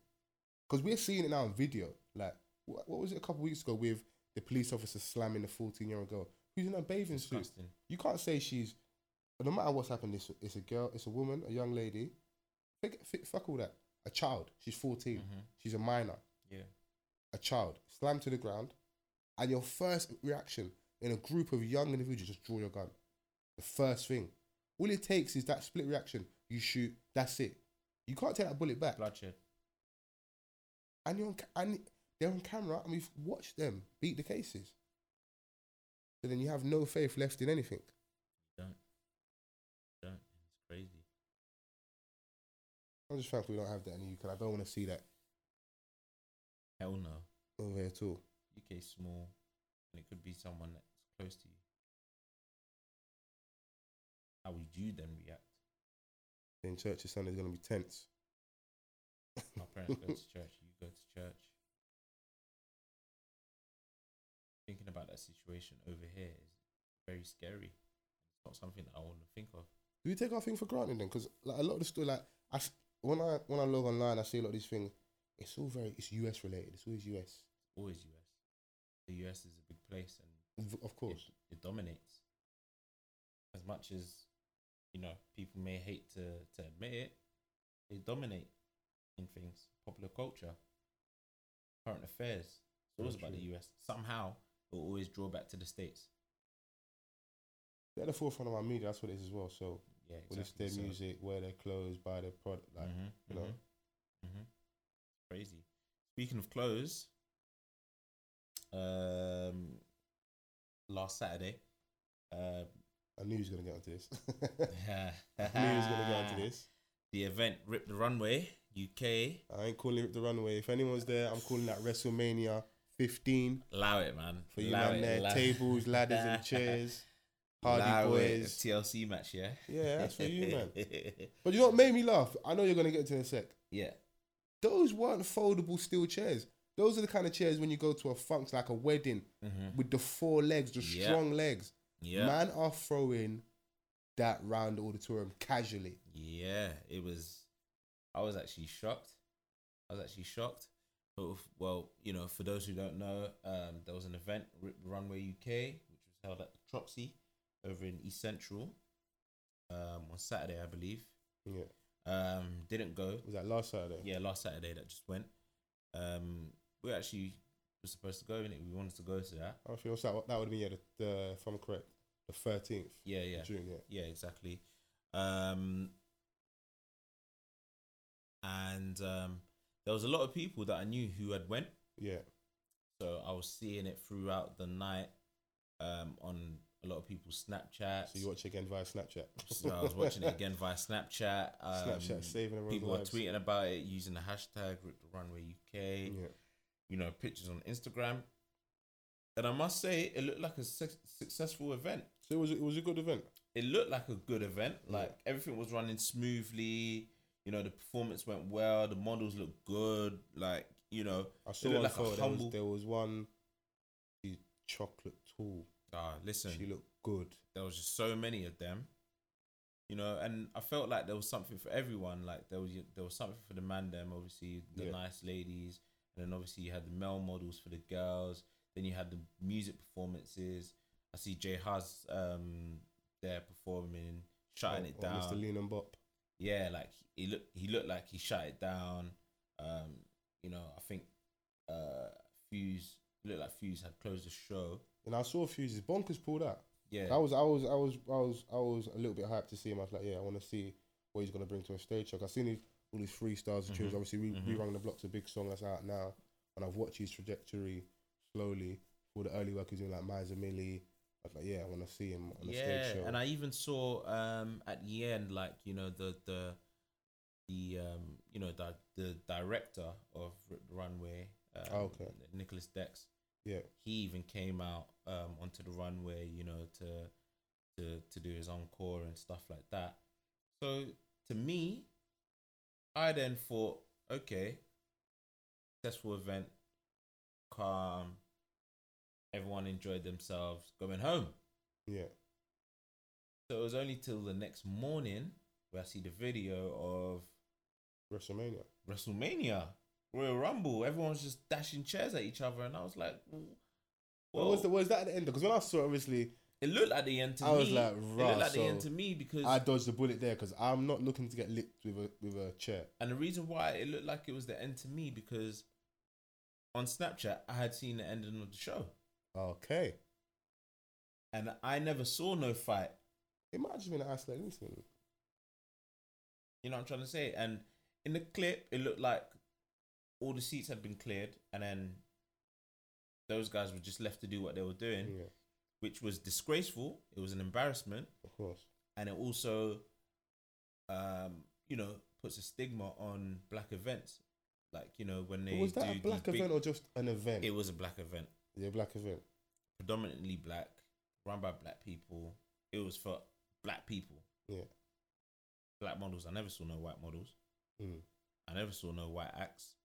Because we're seeing it now in video. Like, what, what was it a couple weeks ago with the police officer slamming the 14 year old girl who's in a bathing suit? You can't say she's. No matter what's happened, it's, it's a girl, it's a woman, a young lady. Fuck, fuck- fuck all that. A child. She's 14. Mhm. She's a minor. Yeah. A child. Slammed to the ground. And your first reaction in a group of young individuals, just draw your gun. The first thing. All it takes is that split reaction. You shoot. That's it. You can't take that bullet back. Bloodshed. And you're on, ca- and they're on camera, and we've watched them beat the cases. So then you have no faith left in anything. Don't. Don't. It's crazy. I'm just thankful we don't have that in the UK. I don't want to see that Hell no. over here at all. UK small, and it could be someone that's close to you. How would you then react? In church this Sunday is going to be tense. My parents go to church. You go to church. Thinking about that situation over here is very scary. It's not something that I want to think of. Do we take our thing for granted then? Because like a lot of the story, like I when I when I log online, I see a lot of these things. It's all very it's US related. It's always US, Always US. The US is a big place, and of it, course. it dominates. As much as you know, people may hate to to admit it, they dominate in things. Popular culture, current affairs. It's always about the. US. Somehow, it will always draw back to the states. They're at the forefront of our media. That's what it is as well. So Yeah, whether it's exactly. their So- music, wear their clothes, buy their product, like Mhm, you know. mhm, mhm. Crazy. Speaking of clothes, um, last Saturday, uh, I knew he was gonna get onto this. I knew he was gonna get onto this. The event Rip the Runway UK. I ain't calling it the runway. If anyone's there, I'm calling that WrestleMania 15 Allow it, man. for you Allow man it, there. allow- Tables, ladders, and chairs. Hardy Allow boys. TLC match, yeah. Yeah, that's for you, man. But you know what made me laugh? I know you're gonna get to in a sec. yeah. Those weren't foldable steel chairs. Those are the kind of chairs when you go to a funk, like a wedding Mm-hmm. with the four legs, the Yeah. strong legs. Yeah. Man are throwing that round the auditorium casually. Yeah, it was. I was actually shocked. I was actually shocked. Well, you know, for those who don't know, um, there was an event, Rip Runway UK, which was held at the Troxy over in East Central um, on Saturday, I believe. Yeah. Um, didn't go. Was that last Saturday? Yeah, last Saturday that just went. Um, we actually were supposed to go in it. We wanted to go to that. Oh, feel that that would have been yeah, the, the if I'm correct, the thirteenth Yeah, yeah. June. Yeah. Yeah, exactly. Um, and um, there was a lot of people that I knew who had went, Yeah. so I was seeing it throughout the night um, on a lot of people's Snapchat. So you watch again via Snapchat. So I was watching it again via Snapchat. Um, Snapchat saving everyone's people were tweeting about it using the hashtag Rip the Runway UK. Yeah. You know, pictures on Instagram. And I must say, it looked like a suc successful event. So it was it was a good event. it looked like a good event. Yeah. Like everything was running smoothly. You know, the performance went well. The models looked good. Like you know, I saw like a photo. There was, there was one. Chocolate tall. ah, listen, She looked good. there was just so many of them. You know, and I felt like there was something for everyone. Like there was there was something for the man them, obviously the Yeah. nice ladies, and then obviously you had the male models for the girls. Then you had the music performances. I see J Hus um there performing, shutting Or- it down. Mr. Lean and Bop. yeah, like he looked he looked like he shut it down. Um, you know, I think uh Fuse looked like Fuse had closed the show. And I saw Fuse's bonkers pulled out. Yeah. I was I was I was I was I was a little bit hyped to see him. I was like, yeah, I want to see what he's gonna bring to a stage show. I've seen his, all his freestyles and tunes. Mhm. Obviously, we Mhm. we rung the block's a big song that's out now, and I've watched his trajectory slowly. All the early work he's doing, like Miza Millie. I was like, yeah, I want to see him on the yeah, stage show. and I even saw um at the end, like you know the the the um you know the the director of R- Runway, um, Oh, okay. Nicholas Dex. yeah, He even came out um onto the runway, you know, to to to do his encore and stuff like that. So to me, I then thought, okay, successful event, calm, everyone enjoyed themselves, going home. yeah, So it was only till the next morning where I see the video of WrestleMania. WrestleMania, Royal Rumble. Everyone's just dashing chairs at each other, and I was like, What well, was the, was that at the end? Because when I saw, it, obviously, it looked like the end to I me. I was like, it looked like the end to me because, I dodged the bullet there because I'm not looking to get licked with a with a chair. and the reason why it looked like it was the end to me because on Snapchat I had seen the ending of the show, Okay, and I never saw no fight. it might have just been an isolated incident. You know what I'm trying to say? And in the clip, it looked like all the seats had been cleared, and then those guys were just left to do what they were doing, Yeah, which was disgraceful. It was an embarrassment, of course. and it also, um, you know, puts a stigma on black events. Like you know when they But was that do a black big- event or just an event? It was a black event, yeah, black event. predominantly black, run by black people. It was for black people, Yeah. black models. I never saw no white models. Mm. I never saw no white acts.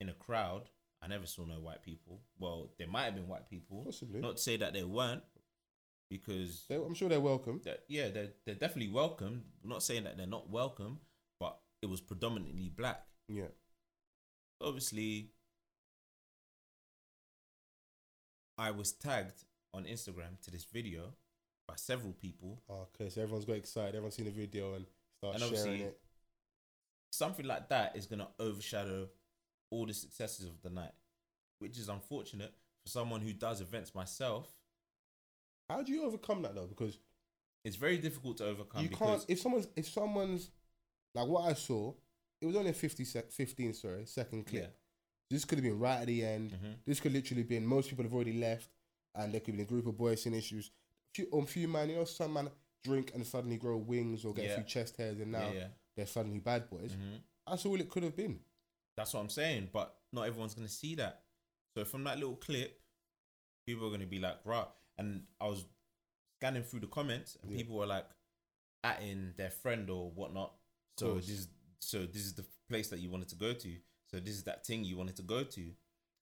In a crowd, I never saw no white people. Well, there might have been white people. Possibly. Not to say that they weren't, because They- I'm sure they're welcome. that- yeah, they're they're definitely welcome. I'm not saying that they're not welcome, but it was predominantly black. Yeah. Obviously, I was tagged on Instagram to this video by several people. Okay, so everyone's got excited. Everyone's seen the video and start And sharing it. something like that is gonna overshadow all the successes of the night, which is unfortunate for someone who does events myself. How do you overcome that though? Because It's very difficult to overcome you can't. If someone's, if someone's, like what I saw, it was only a 50 sec, 15 sorry second clip. yeah, This could have been right at the end. mhm. This could literally been most people have already left, and there could be a group of boys seeing issues. Few, on few man, you know, some man drink and suddenly grow wings or get a few chest hairs, and now yeah, yeah. they're suddenly bad boys. mhm. That's all it could have been. That's what I'm saying. But not everyone's gonna see that. So from that little clip, people are gonna be like, "Right." And I was scanning through the comments, and Yeah. people were like, "atting their friend or whatnot." So this, is, so this is the place that you wanted to go to. So this is that thing you wanted to go to,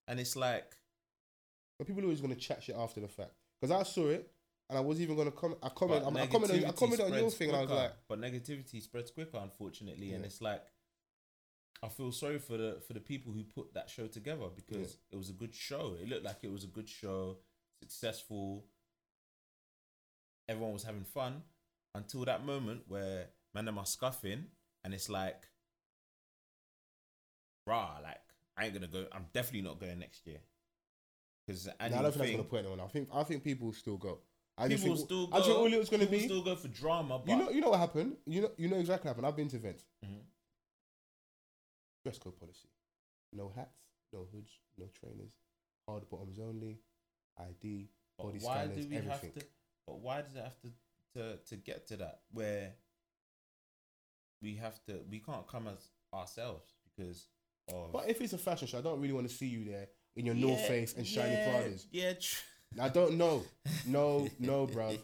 and it's like, But people are always going to chat shit after the fact. Because I saw it, and I was even going to comment. I comment. I commented. On, I commented on your thing, and I was like, but negativity spreads quicker, unfortunately, and it's like. I feel sorry for the for the people who put that show together because it was a good show. It looked like it was a good show, successful. Everyone was having fun until that moment where man them are scuffing, and it's like, rah, like I ain't gonna go. I'm definitely not going next year. Because nah, I don't think that's to put anyone. I think. I think people will still go. I people will think, still go. I think all it was people be. still go for drama, but you know. You know what happened. You know. You know exactly what happened. I've been to events. Mhm. Dress code policy. No hats. No hoods. No trainers. Hard bottoms only. ID. But body why scanners, do we everything. have to? But why does it have to to to get to that where we have to? We can't come as ourselves because of. But if it's a fashion show, I don't really want to see you there in your North Face and shiny yeah, Pradas. Yeah, tr- I don't know. No, no, bro.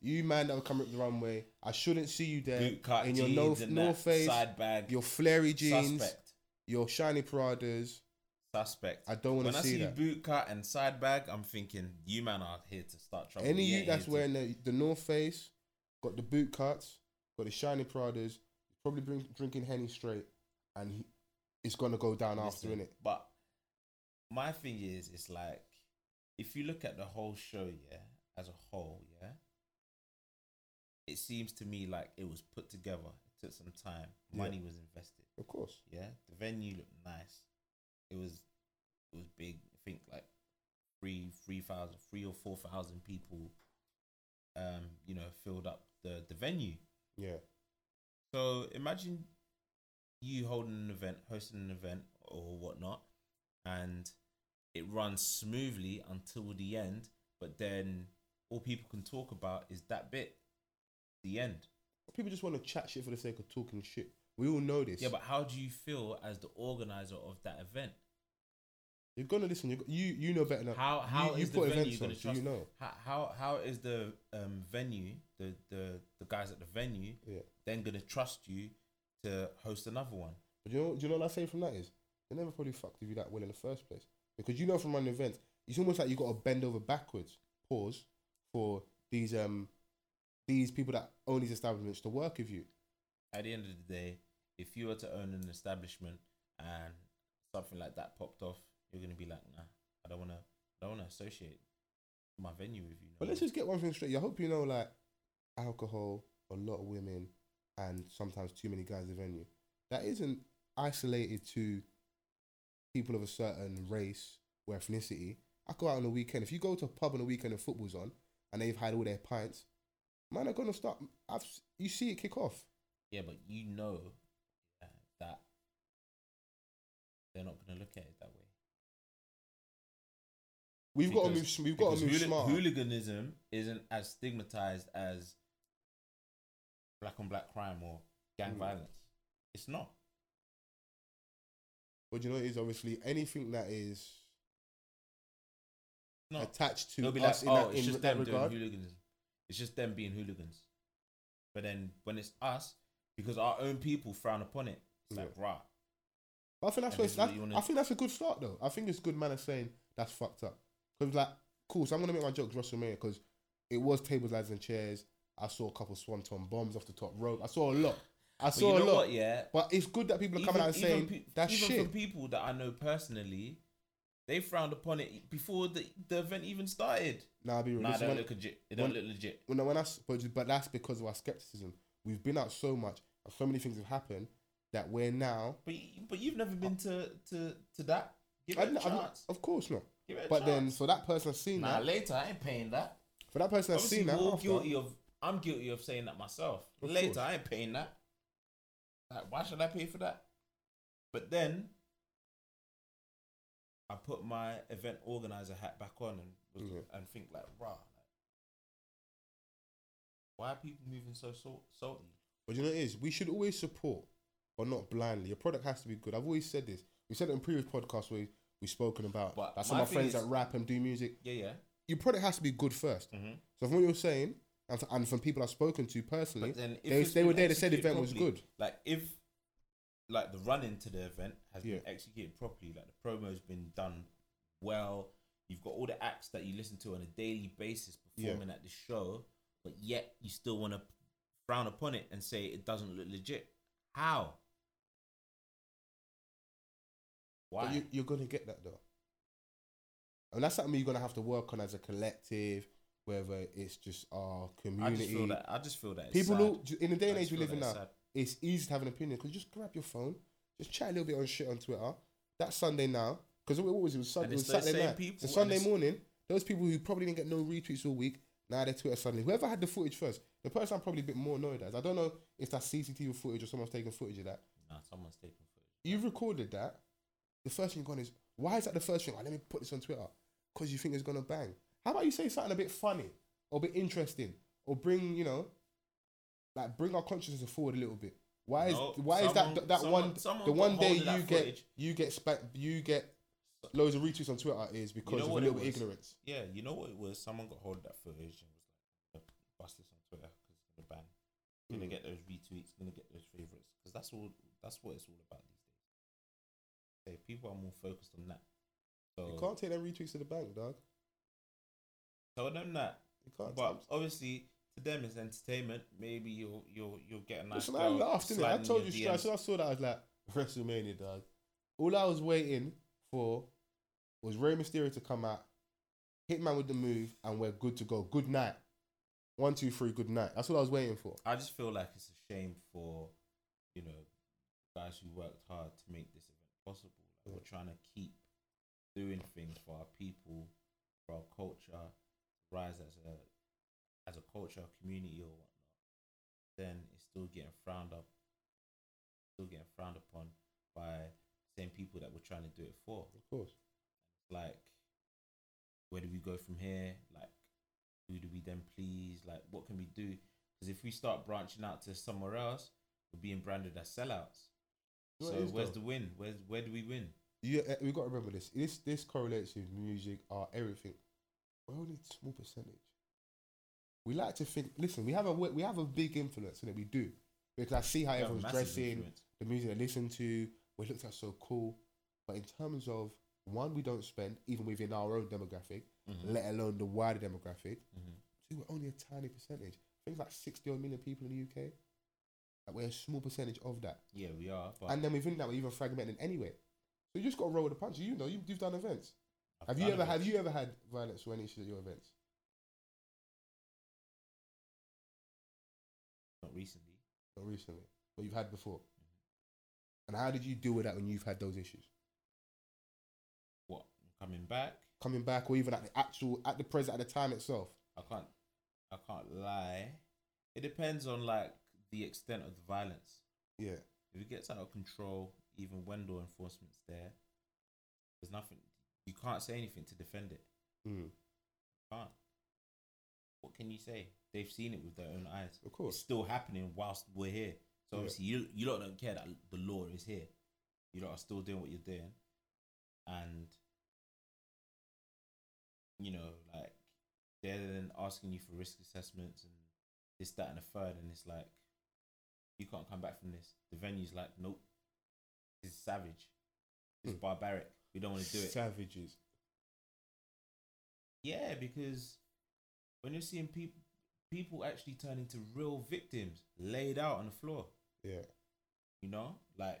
You man that will come up the runway. I shouldn't see you there Boot cut in your North, North Face, side bag, your flary jeans, suspect, your shiny Pradas. suspect. I don't want to see that. when I see that. boot cut and side bag, I'm thinking you man are here to start trouble. Any You that's here to- wearing the, the North Face, got the boot cuts, got the shiny Pradas, probably bring, drinking Henny straight, and he, it's gonna go down after, innit? But my thing is, it's like if you look at the whole show, yeah, as a whole, yeah, it seems to me like it was put together. It took some time. Yeah. Money was invested. Of course. Yeah, the venue looked nice. It was, it was big. I think like three, three thousand, three or four thousand people. Um, you know, filled up the the venue. Yeah. So imagine you holding an event, hosting an event or whatnot, and it runs smoothly until the end, but then all people can talk about is that bit, the end. People just want to chat shit for the sake of talking shit. We all know this. Yeah, but how do you feel as the organizer of that event? you're gonna listen. You you you know better than How how you, you is the venue going on, to so trust? you know. How, how how is the um venue the the the guys at the venue Yeah. then going to trust you to host another one? But you know, do you know what I say from that is they never probably fucked with you that well in the first place because you know from running events, it's almost like you got to bend over backwards, pause for these um these people that own these establishments to work with you. At the end of the day, if you were to own an establishment and something like that popped off, you're going to be like, nah, I don't want to. I don't want to associate my venue with you. no But let's just get one thing straight. I hope you know like alcohol, a lot of women, and sometimes too many guys at the venue. That isn't isolated to people of a certain race or ethnicity. I go out on the weekend. If you go to a pub on the weekend and football's on and they've had all their pints, man are gonna start. I've you see it kick off. Yeah, but you know that they're not going to look at it that way. We've got to move. Because- We've got to move hooli- smart. hooliganism isn't as stigmatized as black on black crime or gang Mm. violence. It's not. But you know, it is obviously anything that is No. attached to us like, in oh, that, it's in just that them regard. doing hooliganism. It's just them being hooligans. But then when it's us, because our own people frown upon it, it's like, rah. But I think that's, that's wanna- I think that's a good start though. I think it's good man of saying that's fucked up. Because like, cool. So I'm gonna make my jokes WrestleMania because it was tables, ladders, and chairs. I saw a couple swanton bombs off the top rope. I saw a lot. I saw you a lot. what, yeah? But it's good that people are coming out and saying pe- that's even shit. from people that I know personally, they frowned upon it before the, the event even started. Nah, I'll be real. Nah, they don't when- look legit. They don't when- look legit. when, when I, s- but, but that's because of our skepticism. We've been out so much, and so many things have happened that we're now. But but you've never been to to to that. Give it a didn't- I'm chance. of course not. Give it a But then chance. for that person that's seen nah, that, later I ain't paying that. for that person that's Obviously, seen that, we're after, guilty of. I'm guilty of saying that myself. Of later course. I ain't paying that. Like, why should I pay for that? But then I put my event organizer hat back on and was, Yeah. and think like, rah, like, why are people moving so salt, salty? But you know it is? We should always support, but not blindly. Your product has to be good. I've always said this. We said it in previous podcasts where we've spoken about But like some my of my friends is- that rap and do music. Yeah, yeah. Your product has to be good first. Mm-hmm. So from what you're saying, and, and from people I've spoken to personally, But then if they, it's they were there to say the executed event was properly, good. Like if like the run into the event has Yeah. been executed properly, like the promo's been done well. You've got all the acts that you listen to on a daily basis Yeah. performing at the show, but yet you still want to frown upon it and say it doesn't look legit. How? Why? But you, you're gonna get that though, and that's something you're gonna have to work on as a collective, whether it's just our I community. just feel that. I just feel that. it's people sad. who, in the day and age we live in now, it's sad. it's easy to have an opinion because you just grab your phone, just chat a little bit on shit on Twitter. That Sunday now, because what was it? Was, Sun- And it was Saturday night. people, so Sunday morning, those people who probably didn't get no retweets all week, now their Twitter suddenly. Whoever had the footage first, the person I'm probably a bit more annoyed as. I don't know if that's CCTV footage or someone's taking footage of that. Nah, someone's taking footage. You've recorded that. The first thing you've gone is, why is that the first thing? Oh, let me put this on Twitter because you think it's gonna bang. How about you say something a bit funny or a bit interesting or bring you know, like bring our consciousness forward a little bit. Why is No, why is that that someone- one someone the one day that you get footage. you get spa- you get loads of retweets on Twitter is because know of a little bit ignorance. Yeah, you know what it was? Someone got hold of that footage and was like, "Bust this on Twitter because it's gonna ban. Gonna Mm. get those retweets. Gonna get those favorites because that's all. That's what it's all about these days. Hey, people are more focused on that. So You can't take them retweets to the bank, dog. Tell them that. You can't. But obviously, to them it's entertainment. Maybe you'll you'll you'll get a nice. Listen, I laughed, innit? I told you straight. As soon as I saw that, I was like, WrestleMania, dog. All I was waiting for was Rey Mysterio to come out, Hitman with the move, and we're good to go. Good night. One, two, three, good night. That's what I was waiting for. I just feel like it's a shame for, you know, guys who worked hard to make this event possible. Like We're trying to keep doing things for our people, for our culture, rise as a as a culture, community or whatnot. Then it's still getting frowned up still getting frowned upon by the same people that we're trying to do it for. Of course. Like, where do we go from here? Like, who do we then please? Like, what can we do? Because if we start branching out to somewhere else, we're being branded as sellouts. Know so what it is, where's though? the win? Where's where do we win? You, uh, we got to remember this. This this correlates with music, art, everything. We're only a small percentage. We like to think. Listen, we have a we have a big influence in it. We do because I see how We everyone's dressing, influence. the music they listen to. We looked at so cool, but in terms of one, we don't spend even within our own demographic, Mhm. let alone the wider demographic. Mhm. Two, we're only a tiny percentage. I think like sixty odd million people in the UK. Like we're a small percentage of that. Yeah, we are. And then within that, we're even fragmented anyway. So you just got to roll with the punches. You know, you, you've done events. Have you ever have you ever had violence or any issues at your events? Not recently. Not recently, but you've had before. Mm-hmm. And how did you deal with that when you've had those issues? What coming back? Coming back, or even at the actual at the present at the time itself. I can't. I can't lie. It depends on like the extent of the violence. Yeah, If it gets out of control, even when law enforcement's there, there's nothing. You can't say anything to defend it. mm, Can't. What can you say? They've seen it with their own eyes. of course, It's still happening whilst we're here. So Yeah. obviously, you you lot don't care that the law is here. You lot are still doing what you're doing, and you know, like they're then asking you for risk assessments and this, that, and the third, and it's like you can't come back from this. The venue's like, nope, this is savage, it's Hmm. barbaric. We don't want to do it. Savages. Yeah, because when you're seeing people people actually turn into real victims laid out on the floor, Yeah, you know, like,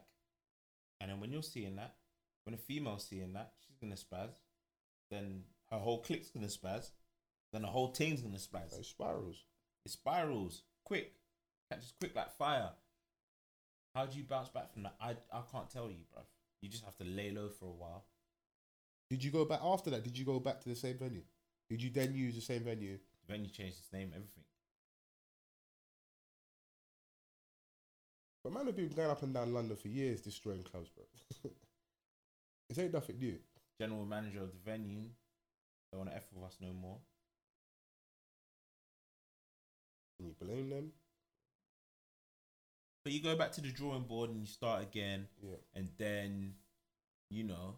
and then when you're seeing that, when a female's seeing that, she's gonna spaz, then her whole clique's gonna spaz, then the whole team's gonna spaz. like spirals. It spirals quick, catches quick like fire. How do you bounce back from that? I I can't tell you, bruv. You just have to lay low for a while. Did you go back after that? Did you go back to the same venue? Did you then use the same venue? The venue changed its name, everything. But man have been going up and down London for years destroying clubs, bro. it ain't nothing new. general manager of the venue don't want to f with us no more. Can you blame them? But you go back to the drawing board and you start again, Yeah. and then you know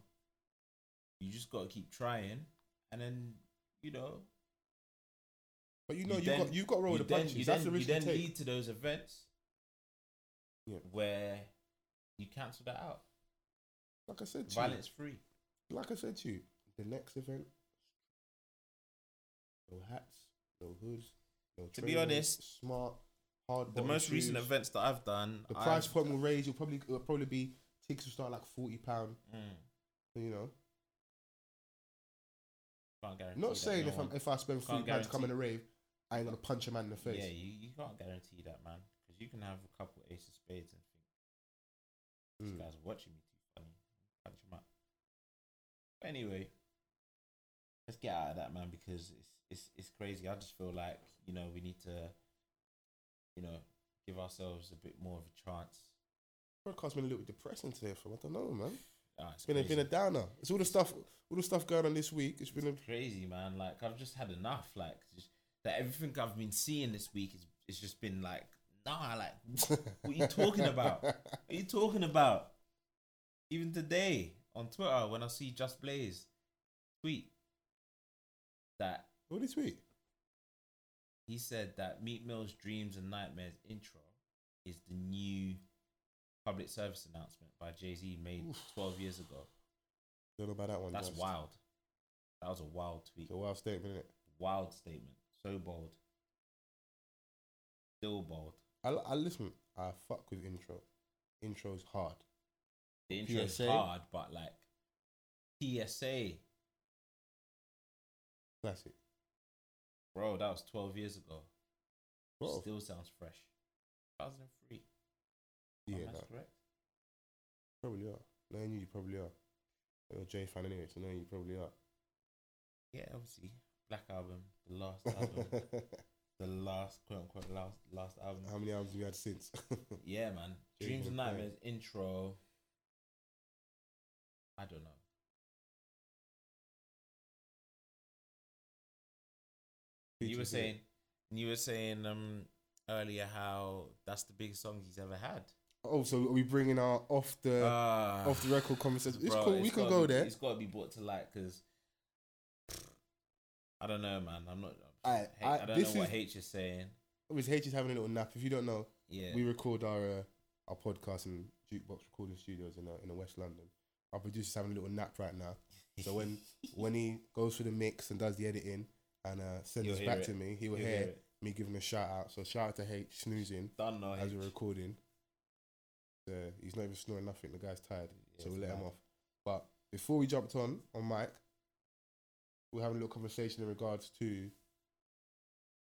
you just got to keep trying, and then you know But you know You then- got you've got to roll you the then, punches. you That's then, the you risk you then take. lead to those events Yeah. where you cancel that out, Like I said to you, violence free. like I said to you, the next event, no hats, no hoods, no. To be honest, smart, hard. The most recent events that I've done, the I've- price point will raise. You'll probably it'll probably be tickets will start like forty pound. Mm, You know, not saying no if one- I'm if I spend forty pound to come in a rave, I ain't gonna punch a man in the face. Yeah, you, you can't guarantee that, man. Because you can have a couple ace of spades and think this Mm. guy's watching me too funny. Punch him up. But anyway, let's get out of that, man, because it's it's it's crazy. I just feel like you know we need to, you know, give ourselves a bit more of a chance. Broadcast's been a little bit depressing today, from I don't know, man. Ah, it's It's been a, been a downer. It's all the stuff, all the stuff going on this week. It's been a crazy, man. Like I've just had enough. Like just that everything I've been seeing this week is it's just been like nah. Like what are you talking about? What are you talking about? Even today on Twitter, when I see Just Blaze tweet that What did he tweet? He said that Meek Mill's Dreams and Nightmares intro is the new public service announcement by Jay Z made Oof. 12 years ago. Don't know about that one. That's just. wild. That was a wild tweet. It's a wild statement, isn't it? Wild statement. So bold. Still bold. I, I listen. I fuck with intro. Intro's hard. The intro is PSA? hard, but like PSA, Classic. Bro, that was 12 years ago. Still sounds fresh. 2003. Yeah, that's correct. probably are. Knowing you, you probably are. You're a J fan anyway, so knowing you probably are. Yeah, obviously. Black album, the last album. the last quote unquote last last album. How many albums have you had since? Yeah, man. Dreams and. Nightmares intro. I don't know. You were saying, you were saying um earlier how that's the biggest song he's ever had. Oh, so are we bringing our off the Ah, off the record conversation? It's bro, cool. We can go be- there. It's got to be brought to light because I don't know, man. I'm not. I don't this know what is- H is saying. Obviously, H is having a little nap. If you don't know, Yeah, we record our uh, our podcast in Jukebox Recording Studios in uh, in West London. Our producer's having a little nap right now. So when when he goes through the mix and does the editing and uh, sends He'll us back it. to me, he will hear, hear me giving a shout out. So shout out to H snoozing Done no as H. we're recording. Uh, he's not even snoring nothing. The guy's tired, Yeah, so we'll it's let him off. But before we jumped on on mic, we're having a little conversation in regards to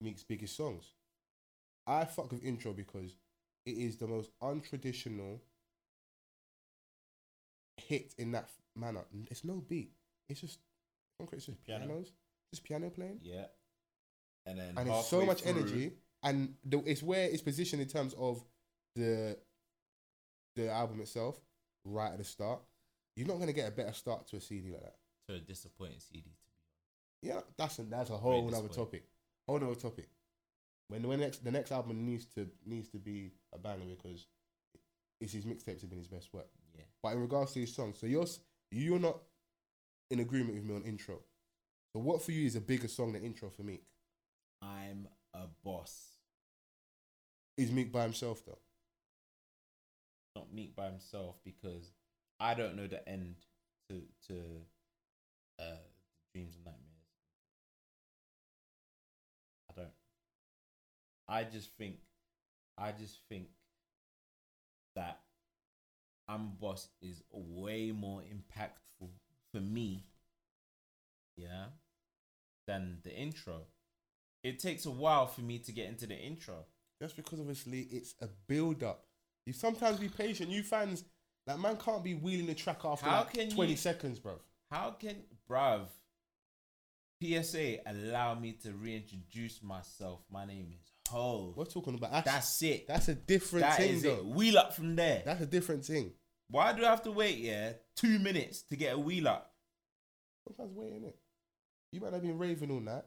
Meek's biggest songs. I fuck with intro because it is the most untraditional hit in that manner. It's no beat. It's just concrete. It's just Piano. pianos, just piano playing Yeah, and then and it's so much through- energy, and the, it's where it's positioned in terms of the the album itself. Right at the start, you're not gonna get a better start to a CD like that. to a disappointing CD. To be Yeah, that's a, that's a whole other topic. Whole other topic. When when next the next album needs to needs to be a banger because it's his mixtapes have been his best work. yeah. But in regards to his songs, so you're you're not in agreement with me on intro. So what for you is a bigger song than intro for Meek? I'm a boss. Is Meek by himself though? Not Meek by himself because I don't know the end to to uh dreams and nightmares. I don't. I just think, I just think that I'm a boss is way more impactful for me. Yeah, than the intro. It takes a while for me to get into the intro. That's because obviously it's a build up. You sometimes be patient. You fans, like man, can't be wheeling the track after How like can twenty you- seconds, bro. How can bruv PSA allow me to reintroduce myself? My name is Hov. We're talking about that's That's it. that's a different That thing, is though. it. Wheel up from there. That's a different thing. Why do I have to wait? Yeah, two minutes to get a wheel up. Sometimes waiting it. You might have been raving all night.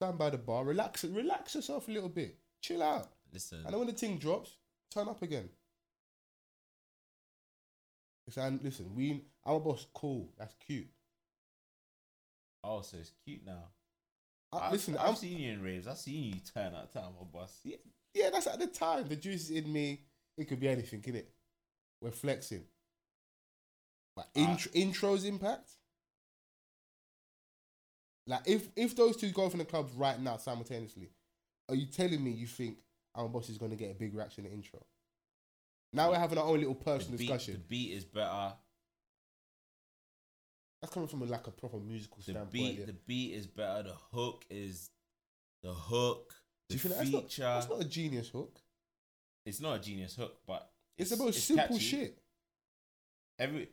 Stand by the bar, relax, relax yourself a little bit, chill out, Listen, and then when the thing drops, turn up again. Listen, listen, we our boss cool. That's cute. oh, so it's cute now. I, I've, listen, I've I'm seen you in raves. I've seen you turn out time, my boss. Yeah, yeah, that's at the time. The juice is in me. It could be anything, can it? We're flexing. But Ah. intro, intros impact. Like if if those two go from the clubs right now simultaneously, are you telling me you think our boss is going to get a big reaction in the intro? Now we're having our own little The personal beat, discussion. the beat is better. That's coming from a, like a proper musical The standpoint. beat, yeah. the beat is better. The hook is the hook. Do The you think that's not, that's not a genius hook? it's not a genius hook, but It's, about most simple catchy. shit. Every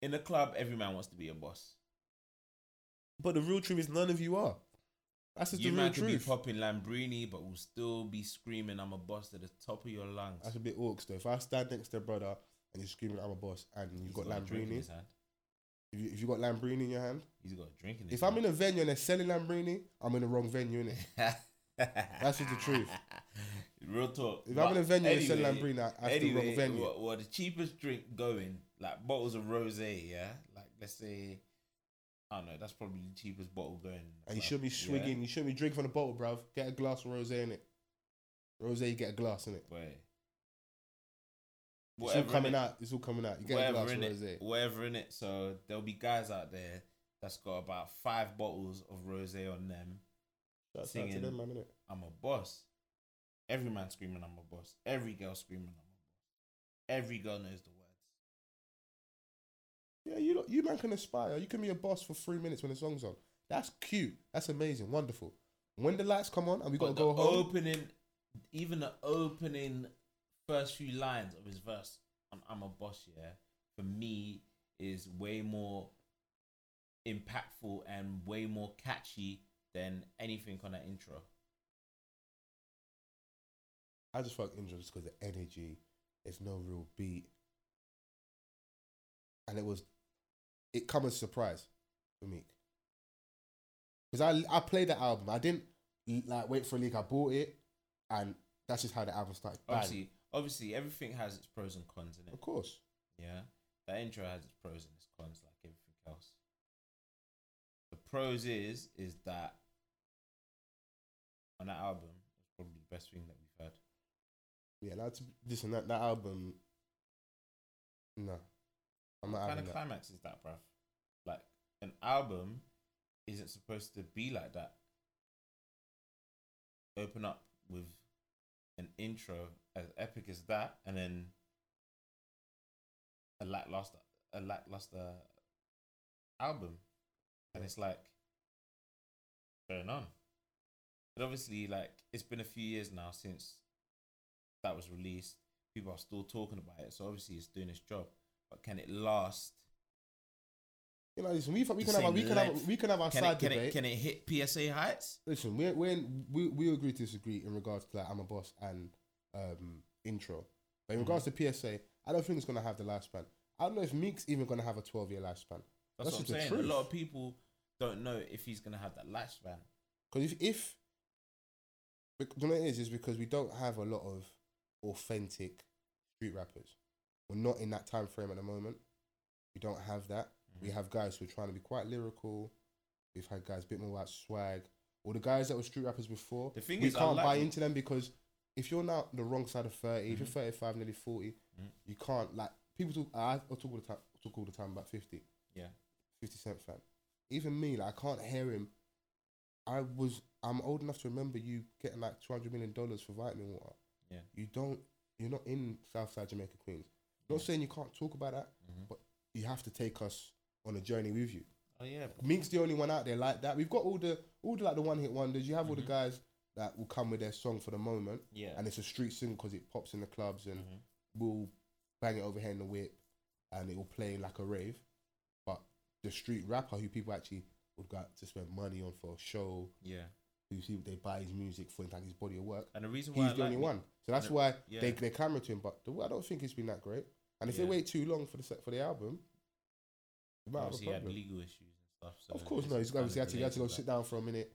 in the club, every man wants to be a boss. But the real truth is none of you are. That's just you the real could be popping Lambrini, but will still be screaming, "I'm a boss" at the top of your lungs. That's a bit orcs though. If I stand next to a brother and you're screaming, "I'm a boss," and you've He's got a Lambrini, hand. if you, if you got Lambrini in your hand, He's got a drink in his if I'm in a venue and they're selling Lambrini, I'm in the wrong venue, innit? That's just the truth. Real talk. If I'm in a venue and they're selling anyway, Lambrini, that's the wrong venue. What, what the cheapest drink going, like bottles of rosé, yeah. Like let's say, I don't know. That's probably the cheapest bottle going. And you shouldn't be swigging. You shouldn't be drinking from the bottle, bruv. Get a glass of rosé in it. Rosé, you get a glass in it. Boy. It's all coming out. It's all coming out. You get a whatever glass of in rosé. it, whatever in it. So there'll be guys out there that's got about five bottles of rosé on them. To singing. them, man. I'm a boss. Every man screaming, I'm a boss. Every girl screaming, I'm a boss. Every girl knows the. Yeah, you lot- you man can aspire. You can be a boss for three minutes when the song's on. That's cute. That's amazing. Wonderful. When the lights come on and we got to go home, opening, even the opening first few lines of his verse, I'm, I'm a boss, yeah, for me is way more impactful and way more catchy than anything on that intro. I just fuck injured just because the energy. There's no real beat, and it was, it come as a surprise for me. Because I I played the album. I didn't like wait for a leak. I bought it, and that's just how the album started. Bang. Obviously, obviously, everything has its pros and cons in it. of course. Yeah, that intro has its pros and its cons, like everything else. The pros is is that on that album, it's probably the best thing that we've heard. Yeah, that's listen. That that album. No, I'm What kind of that. climax is that, bruv? Like an album isn't supposed to be like that. Open up with an intro as epic as that, and then a lackluster, a lackluster album, and it's like going on. But obviously, like it's been a few years now since that was released. People are still talking about it, so obviously it's doing its job. But can it last? You know, listen. We, we can have a, we can have we can have our Can side it, can debate. it can it hit PSA heights? Listen, we're we we agree to disagree in regards to like I'm a boss and um intro, but in Mhm. regards to PSA, I don't think it's gonna have the lifespan. I don't know if Meek's even gonna have a 12 year lifespan. That's, That's what I'm saying. truth. A lot of people don't know if he's gonna have that lifespan. Because if if you know it is is because we don't have a lot of authentic street rappers. We're not in that time frame at the moment. We don't have that. We Mhm. have guys who are trying to be quite lyrical. We've had guys a bit more about swag. Or the guys that were street rappers before, The thing we is, can't like buy into them because if you're now the wrong side of 30, if you're Mhm. 35, nearly 40, Mhm. you can't like people talk. I, I talk all the time. Talk all the time about 50. Yeah. 50 Cent fan. Even me, like I can't hear him. I was I'm old enough to remember you getting like 200 million dollars for vitamin water. Yeah. You don't. You're not in Southside Jamaica Queens. Not saying you can't talk about that. Mhm. But you have to take us on a journey with you. Oh yeah, Meek's the only one out there like that. We've got all the all the like the one hit wonders. You have all the Mhm. guys that will come with their song for the moment, yeah. and it's a street single because it pops in the clubs and Mhm. we'll bang it over here in the whip, and it will play like a rave. But the street rapper who people actually would go out to spend money on for a show, yeah. who see they buy his music for like his body of work, And the reason why he's I the like only Meek- one. So that's why yeah. they they clamour to him. But the, I don't think it's been that great. And if they wait too long for the for the album, might have a he had problem. legal issues and stuff. So Of course, no. He's obviously had to, he had to go sit down for a minute.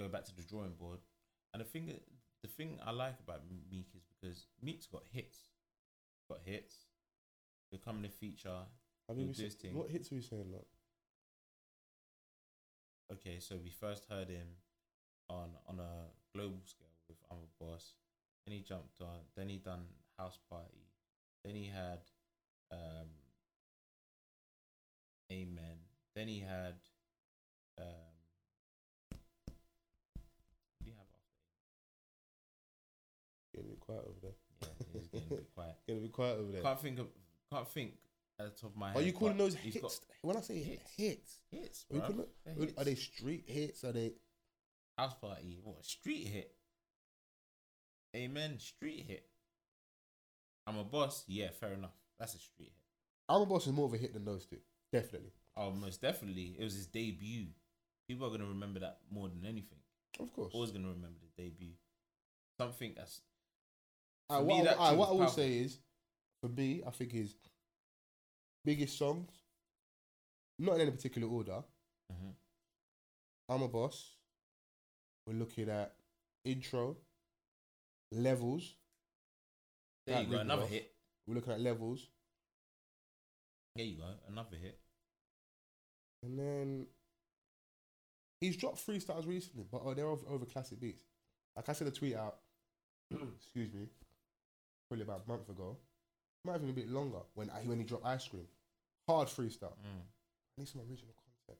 Go back to the drawing board. And the thing, that- the thing I like about Meek is because Meek's got hits, got hits. Becoming a feature. I mean, we do his said- thing. what hits are we saying? Like? Okay, so we first heard him on on a global scale with I'm a boss. Then he jumped on. Then he done house party. Then he had um, Amen. Then he had um, what do you have after? Getting a bit quiet over there. Yeah, he's getting a bit quiet. Getting a bit quiet over there. Can't think of can't think at the top of my head. Are you calling those hits? got When I say hits. hits, hits, are, you calling They're they street hits? Are they? house party? What street hit? Amen, street hit. I'm a boss. Yeah, fair enough. That's a street hit. I'm a boss is more of a hit than those two. Definitely. Oh, most definitely. It was his debut. People are gonna remember that more than anything. Of course. Always gonna remember the debut. Something that's Uh, what me, I- that uh, tune what I will say is, for me, I think his biggest songs, not in any particular order. Mhm. I'm a boss. We're looking at intro, levels. there That you go. Another off. hit. We're looking at levels, There you go. Another hit. and then he's dropped freestyles recently, but oh, they're over, over classic beats. Like I sent a tweet out. excuse me, probably about a month ago. Might have been a bit longer when I, when he dropped ice cream. Hard freestyle. Mm. I need some original content.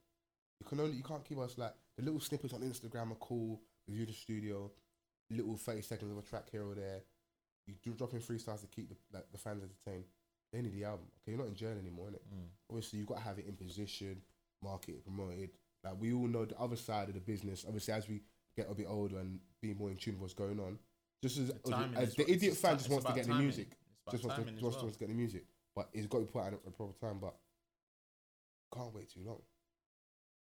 You can only you can't keep us like the little snippets on Instagram are cool. Review the studio, little thirty seconds of a track here or there. You do dropping freestyles to keep the like, the fans entertained. They need the album. Okay, you're not in jail anymore, innit? Mm. Obviously, you've got to have it in position, market it, promoted. Like we all know the other side of the business. Obviously, as we get a bit older and be more in tune with what's going on, just as, The timing as the idiot fan just wants to get the music, just wants to, timing as wants, well. wants to get the music, but it's got to be put out at a proper time. But can't wait too long.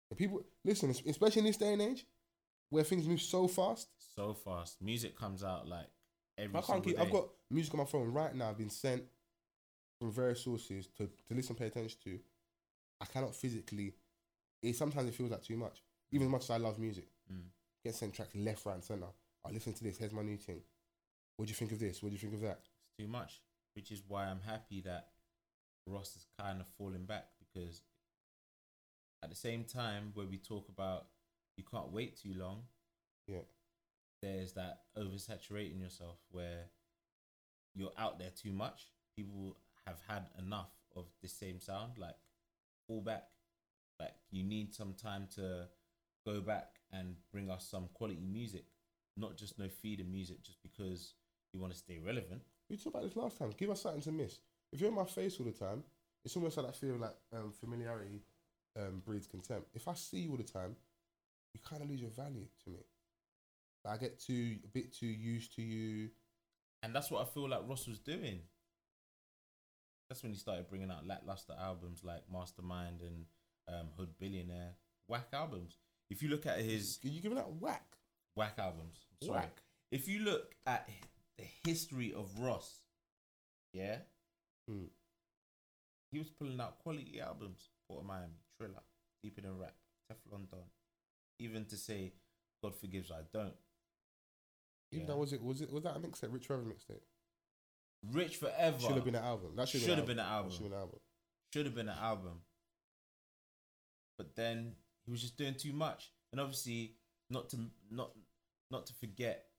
And people listen, especially in this day and age, where things move so fast. so fast. Music comes out like every I can't single keep. I've got music on my phone right now. I've been sent from various sources to to listen, pay attention to. I cannot physically. It sometimes it feels like too much. Even as much as I love music, Mm. get sent tracks left, right, and center. I listen to this. Here's my new thing. What do you think of this? What do you think of that? It's too much, which is why I'm happy that Ross is kind of falling back because at the same time where we talk about you can't wait too long, Yeah. there's that oversaturating yourself where you're out there too much. People have had enough of the same sound. Like, fall back. Like, you need some time to go back and bring us some quality music, not just no feeder music just because you want to stay relevant. We talked about this last time. Give us something to miss. If you're in my face all the time, it's almost like that feeling like um, familiarity um, breeds contempt. If I see you all the time, you kind of lose your value to me. I get too a bit too used to you. And that's what I feel like Ross was doing. That's when he started bringing out lackluster albums like Mastermind and um, Hood Billionaire. Whack albums. If you look at his You giving that whack? whack albums, I'm sorry. Whack. If you look at the history of Ross, yeah, Hmm. he was pulling out quality albums. Port of Miami, Trilla, Deeper Than Rap, Teflon Don. Even to say, God forgives, I don't. Even Yeah. though was it was it was that a mixtape? Rich Forever mixtape. Rich Forever Should have been an album. That should have been an album. Should have been an album. should have been an album. But then he was just doing too much, and obviously not to not not to forget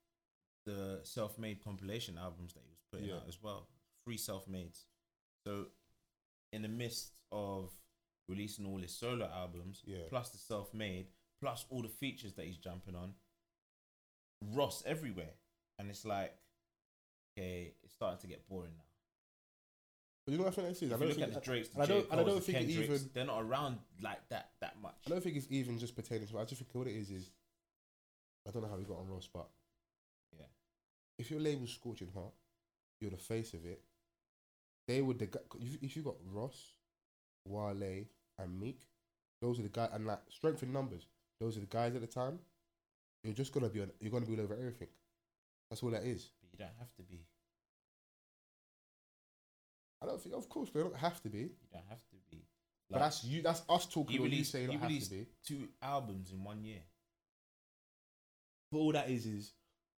the self-made compilation albums that he was putting Yeah. out as well, free self-mades. So in the midst of releasing all his solo albums, Yeah. plus the self-made, plus all the features that he's jumping on, Ross everywhere, and it's like, okay, it's starting to get boring now. But you know what I think this is? I don't think at Drakes, and I don't- and I don't think Kendricks, even- they're not around like that that much. I don't think it's even just pertaining to. I just think what it is is. I don't know how we got on Ross, but Yeah. if your label's Scorching Heart, you're the face of it. They would the if if you got Ross, Wale, and Meek, those are the guys, and like strength in numbers. Those are the guys at the time. You're just gonna be on. You're gonna be all over everything. That's all that is. But you don't have to be. I don't think. Of course, they don't have to be. You don't have to be. But that's you. That's us talking. you released, say you don't have to released be. two albums in one year. But all that is is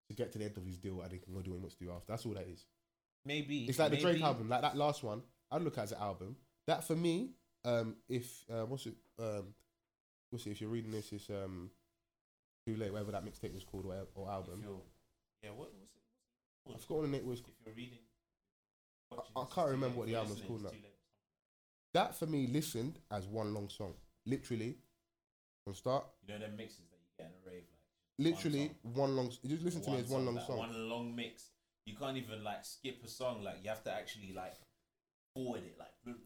to get to the end of his deal and he can go do what he wants to do after. That's all that is. Maybe It's like the Drake album, like that last one. I'd look at as an album. That for me, um, if uh, what's it, um, it? If you're reading this, it's um, too late. Whatever that mixtape was called or, or album. yeah, what was it? I forgot what the name was. If you're reading, watching I can't remember what the album was called now. That for me listened as one long song, literally from start. You know them mixes that you get in a rave, like Literally one long. You just listen to me as one long song. One long mix. You can't even like skip a song. Like you have to actually like forward it. Like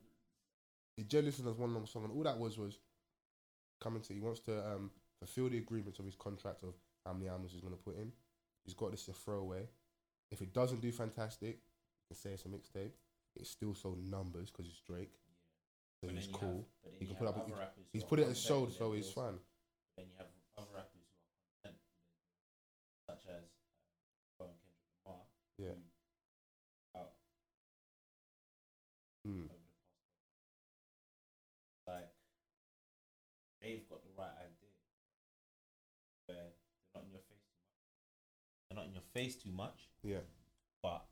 He just listened as one long song, and all that was was coming to. He wants to um, fulfill the agreements of his contract of how many albums he's going to put in. He's got this as a throwaway. If it doesn't do fantastic, you can say it's a mixtape. It still sold numbers because it's Drake, so But he's cool. have- but He can put up. other he- rappers who He's are put it as sold, so deals. fine. Then you have other rappers who are content with their deals, such as uh, Kendrick Lamar. Yeah. Face too much, Yeah. but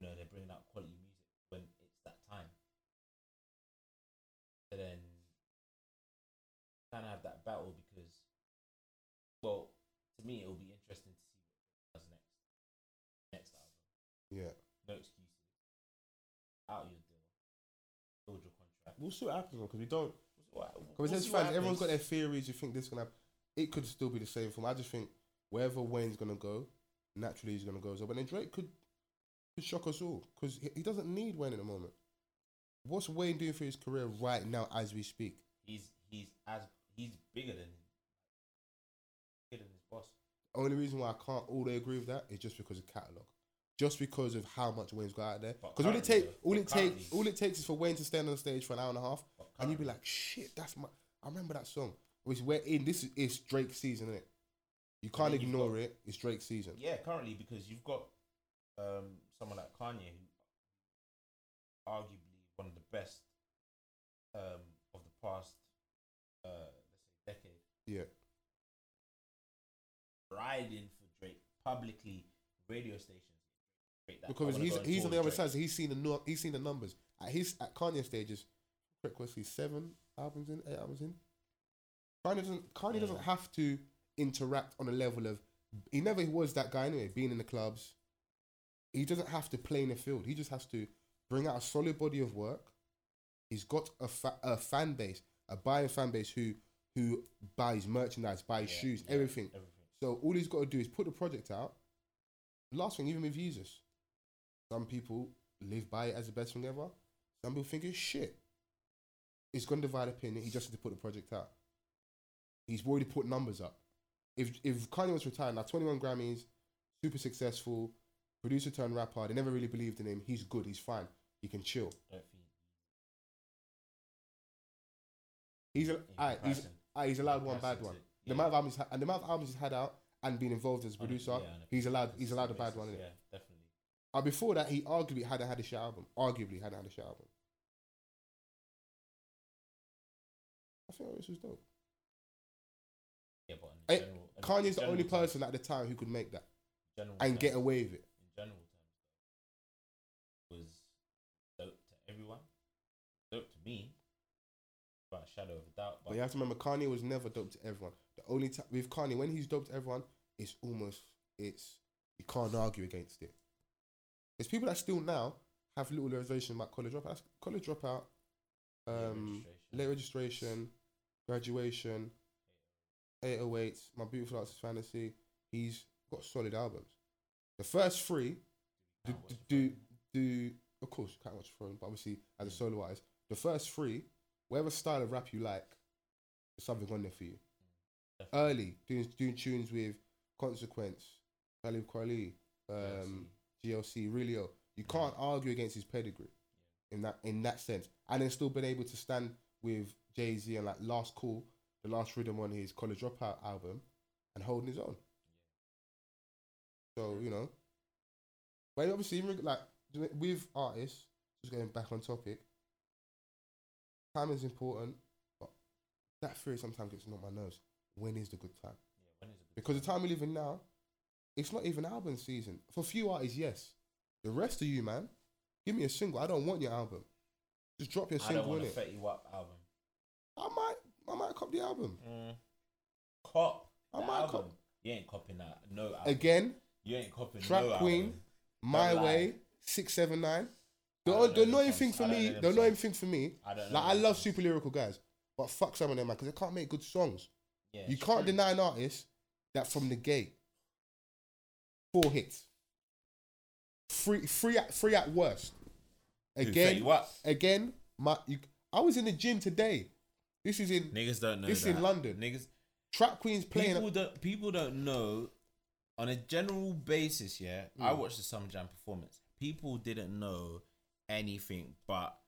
you know they're bringing out quality music when it's that time. So then kind of have that battle because, well, to me it will be interesting to see what does next. Next album, Yeah. no excuses. Out of your deal, build your contract. We'll see what happens because we don't. Because we'll there's see what fans. Everyone's got their theories. You think this is gonna. Happen. It could still be the same for form. I just think wherever Wayne's gonna go, naturally he's gonna go. So, but then Drake could could shock us all because he, he doesn't need Wayne at the moment. What's Wayne doing for his career right now as we speak? He's he's as he's bigger than bigger than his boss. Only reason why I can't all they agree with that is just because of catalog, just because of how much Wayne's got out there. Because all it take, all it takes, all it takes is for Wayne to stand on stage for an hour and a half, and you'd be like, "Shit, that's my." I remember that song. Which we're in. This is, Drake's season, isn't it? You can't ignore got- it. It's Drake's season. Yeah, currently because you've got um, someone like Kanye, who arguably one of the best um, of the past, uh, let's say, decade, Yeah. riding for Drake publicly, radio stations. Drake, Because he's he's on the other Drake. side, so he's seen the nu- he's seen the numbers at his at Kanye stages. Quick, he seven albums in, eight albums in? Kanye doesn't Kanye Yeah. doesn't have to interact on a level of. He never was that guy anyway. Being in the clubs, he doesn't have to play in the field. He just has to bring out a solid body of work. He's got a, fa- a fan base, a buying fan base who who buys merchandise, buys Yeah, shoes, yeah, everything. Everything. So all he's got to do is put the project out. Last thing, even with Yeezus, some people live by it as the best thing ever. Some people think it's shit. It's going to divide opinion. He just has to put the project out. He's already put numbers up. If if Kanye was retired now, twenty one Grammys, super successful, producer turned rapper. They never really believed in him. He's good. He's fine. He can chill. Don't He's a, in aight, he's aight, he's allowed one bad one. to- The yeah. amount of albums ha- and the amount of albums he's had out and been involved as a On producer, yeah, on a he's allowed. He's allowed a bad basis, one. Yeah, definitely. Uh, before that, he arguably hadn't had a shit album. Arguably hadn't had a shit album. I think this was dope. Yeah, but in Eh, general, Kanye's the only terms- person at the time who could make that general and get away with it. in general terms was dope to everyone. Dope to me. Without a shadow of a doubt. But But you have to remember, Kanye was never dope to everyone. The only time with Kanye, when he's dope to everyone, it's almost it's you can't argue against it. There's people that still now have little reservation about college dropout. That's College dropout, um, late registration, graduation, 808s, My Beautiful Artist Fantasy. He's got solid albums. The first three, do, do, do, of course, you can't watch Throne, but obviously as a solo artist, the first three, whatever style of rap you like, there's something on there for you. Early, doing doing tunes with Consequence, Talib Kweli, um, GLC, Really Doe. You can't argue against his pedigree in that in that sense, and then still been able to stand with Jay Z and like Last Call, the last rhythm on his College Dropout album, and holding his own. So you know, but obviously, like with artists, just going back on topic, time is important, but that fear sometimes gets on my nerves. When is the good time? Yeah, when is good Because the time? time we live in now, it's not even album season. For few artists, yes. The rest of you, man, give me a single. I don't want your album. Just drop your I don't single want in a it. Fetty Wap album. I might, I might cop the album mm. Cop. I the might album. cop- You ain't copying that. No album. again. You ain't copying Trap no Queen, album. My lie. Way, six seven nine. The, the annoying thing for me, the annoying thing for me, I don't like I love super lyrical guys, but fuck some of them man because they can't make good songs. Yeah, you can't true. deny an artist that from the gate, four hits, three, three at three at worst. Again, Wap? again, my you, I was in the gym today. This is in Niggas don't know. This that. in London. Niggas. Trap Queen's playing. People don't. People don't know. On a general basis, yeah, I Mm. watched the Summer Jam performance. People didn't know anything but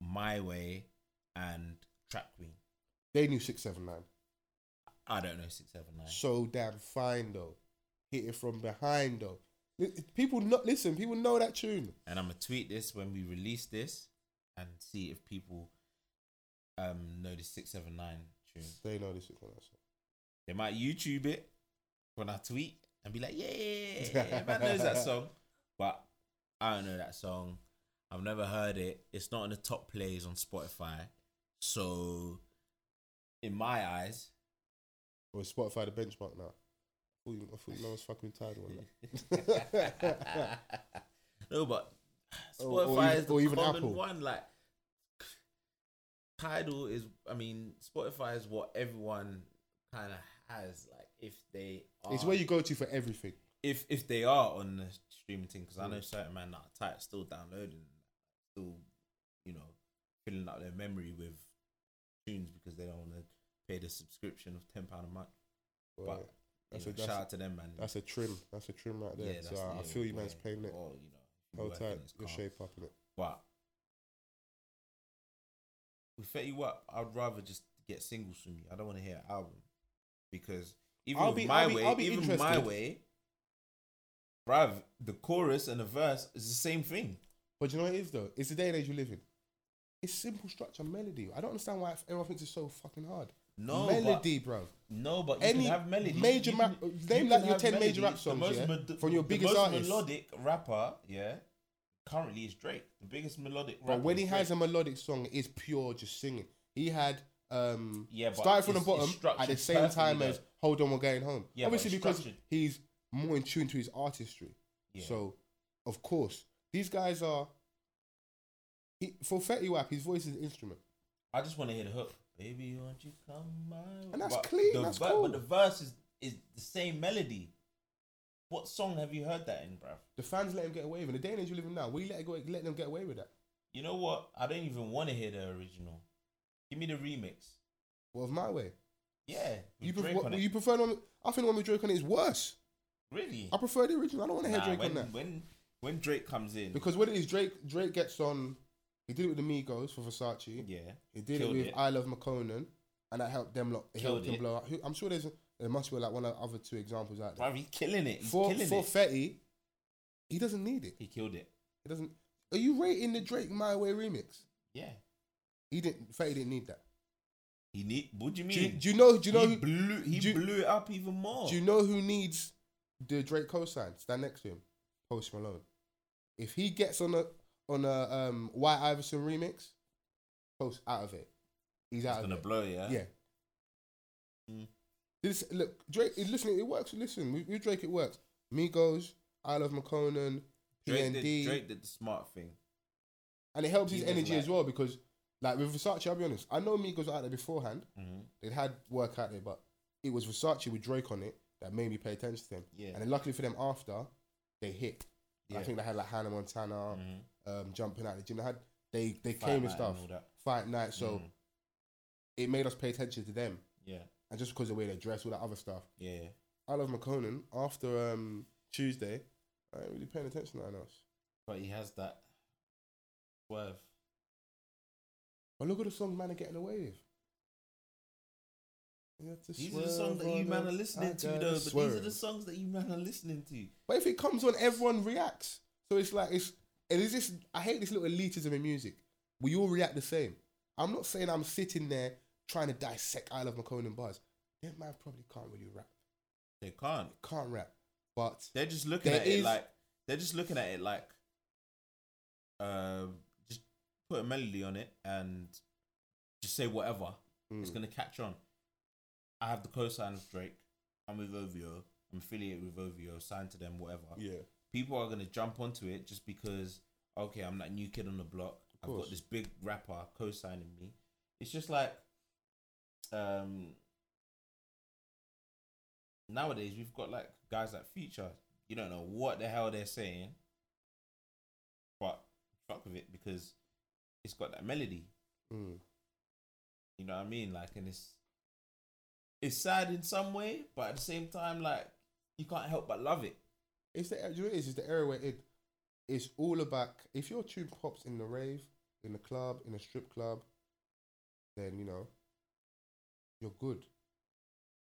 My Way and Trap Queen. they knew six seven nine. I don't know six seven nine. So damn fine though. Hit it from behind though. People not listen. People know that tune. and I'm gonna tweet this when we release this and see if people um know the six seven nine tune. They know this is what I said. They might YouTube it when I tweet and be like, "Yeah, man knows that song," but I don't know that song. I've never heard it. It's not in the top plays on Spotify, so in my eyes, Or Spotify the benchmark now? I thought you, I thought you know I was fucking tired that. no, but Or- or Spotify is the or even common Apple. one. Like Tidal is, I mean, Spotify is what everyone kind of has. Like if they, are, It's where you go to for everything. if if they are on the streaming thing, because I know Mm. certain man that are tight still downloading, still, you know, filling up their memory with tunes because they don't want to pay the subscription of ten pound a month. But But that's you a that's, shout out to them, man. that's a trim. That's a trim right there. so I, I feel you, man's yeah, paying it. Or, you know, tight. Your shape up in it. But with Fetty Wap, I'd rather just get singles from you. I don't want to hear an album because even I'll be- my I'll be- way, I'll be even my way, bruv, the chorus and the verse is the same thing. But you know what it is though? It's the day and age you live in. It's simple structure, melody. I don't understand why everyone thinks it's so fucking hard. No, melody, bro. no, but you Any have melody. major You ma- can- name you like your have 10 major melody. rap songs, yeah, mel- from your biggest most artists. melodic rapper, yeah, currently is Drake. The biggest melodic. But when he has a melodic song, it's pure just singing. He had um Yeah, but started from the bottom at the same time though. as Hold On We're Going Home. Yeah, Obviously because he's more in tune to his artistry. Yeah. So of course, these guys are he, for Fetty Wap, his voice is an instrument. I just want to hear the hook. Baby, won't you come my way? And that's But clean, the that's ver- cool. But the verse is, is the same melody. What song have you heard that in, bruv? The fans let him get away with it. The day and age you live in now, we let, it go, let them get away with that. You know what? I don't even want to hear the original. Give me the remix. Well, of my way. Yeah, You, pref- what, you prefer the one? I think the one with Drake on it is worse. really? I prefer the original. I don't want to hear Nah, Drake when, on that. when when Drake comes in, Because what it is, Drake Drake gets on. He did it with the Migos for Versace. yeah, He did Killed it with it. I Love Makonnen, and that helped them. Lot, it helped Killed it. blow up. I'm sure there's there must be like one of the other two examples out there. bruv, he's killing it. He's For killing for it. Fetty, he doesn't need it. he killed it. He doesn't. Are you rating the Drake My Way remix? Yeah, He didn't. Fetty didn't need that. he need. What do you Do you, mean? do you know? Do you know? he Who, blew. He do blew it up even more. do you know who needs the Drake cosign? Stand next to him, Post Malone. If he gets on a on a um, White Iverson remix, Post out of it. He's He's out of gonna it. blow, yeah. Yeah. Mm. This look Drake. Listen, it works. Listen, with, with Drake, it works. Migos, I love Makonnen, Drake PND, did, Drake did the smart thing. and it helps He his energy like- as well because, like with Versace, I'll be honest. I know Migos were out there beforehand. Mm-hmm. They had work out there, but it was Versace with Drake on it that made me pay attention to them. Yeah. And then luckily for them, after they hit. I think they had like Hannah Montana, Mhm. um, jumping out the gym. They had they they Fight came and stuff. that. Fight night, so Mhm. it made us pay attention to them. yeah, And just because of the way they dress, all that other stuff. yeah. I love Makonnen. After um, Tuesday, I ain't really paying attention to anything else. But he has that swerve. But look at the songs man are getting away with. These are the songs that you man are listening to, though. But these are the songs that you man are listening to. But if it comes on, everyone reacts. So it's like it's it is this. I hate this little elitism in music. We all react the same. I'm not saying I'm sitting there trying to dissect I Love Makonnen bars. That man probably can't really rap. They can't. Can't rap. But They're just looking at it like they're just looking at it like, um, just put a melody on it and just say whatever. It's mm, gonna catch on. I have the cosign of Drake. I'm with OVO. I'm affiliated with OVO. Signed to them. Whatever. yeah, people are gonna jump onto it just because okay, I'm that new kid on the block. I've got this big rapper co-signing me. It's just like um nowadays we've got like guys like Future. You don't know what the hell they're saying, but fuck with it because it's got that melody. mm. You know what I mean? Like, and it's it's sad in some way, but at the same time, like you can't help but love it. It's the you know it is. It's the era where it it's all about. If your tune pops in the rave, in the club, in a strip club, then you know you're good.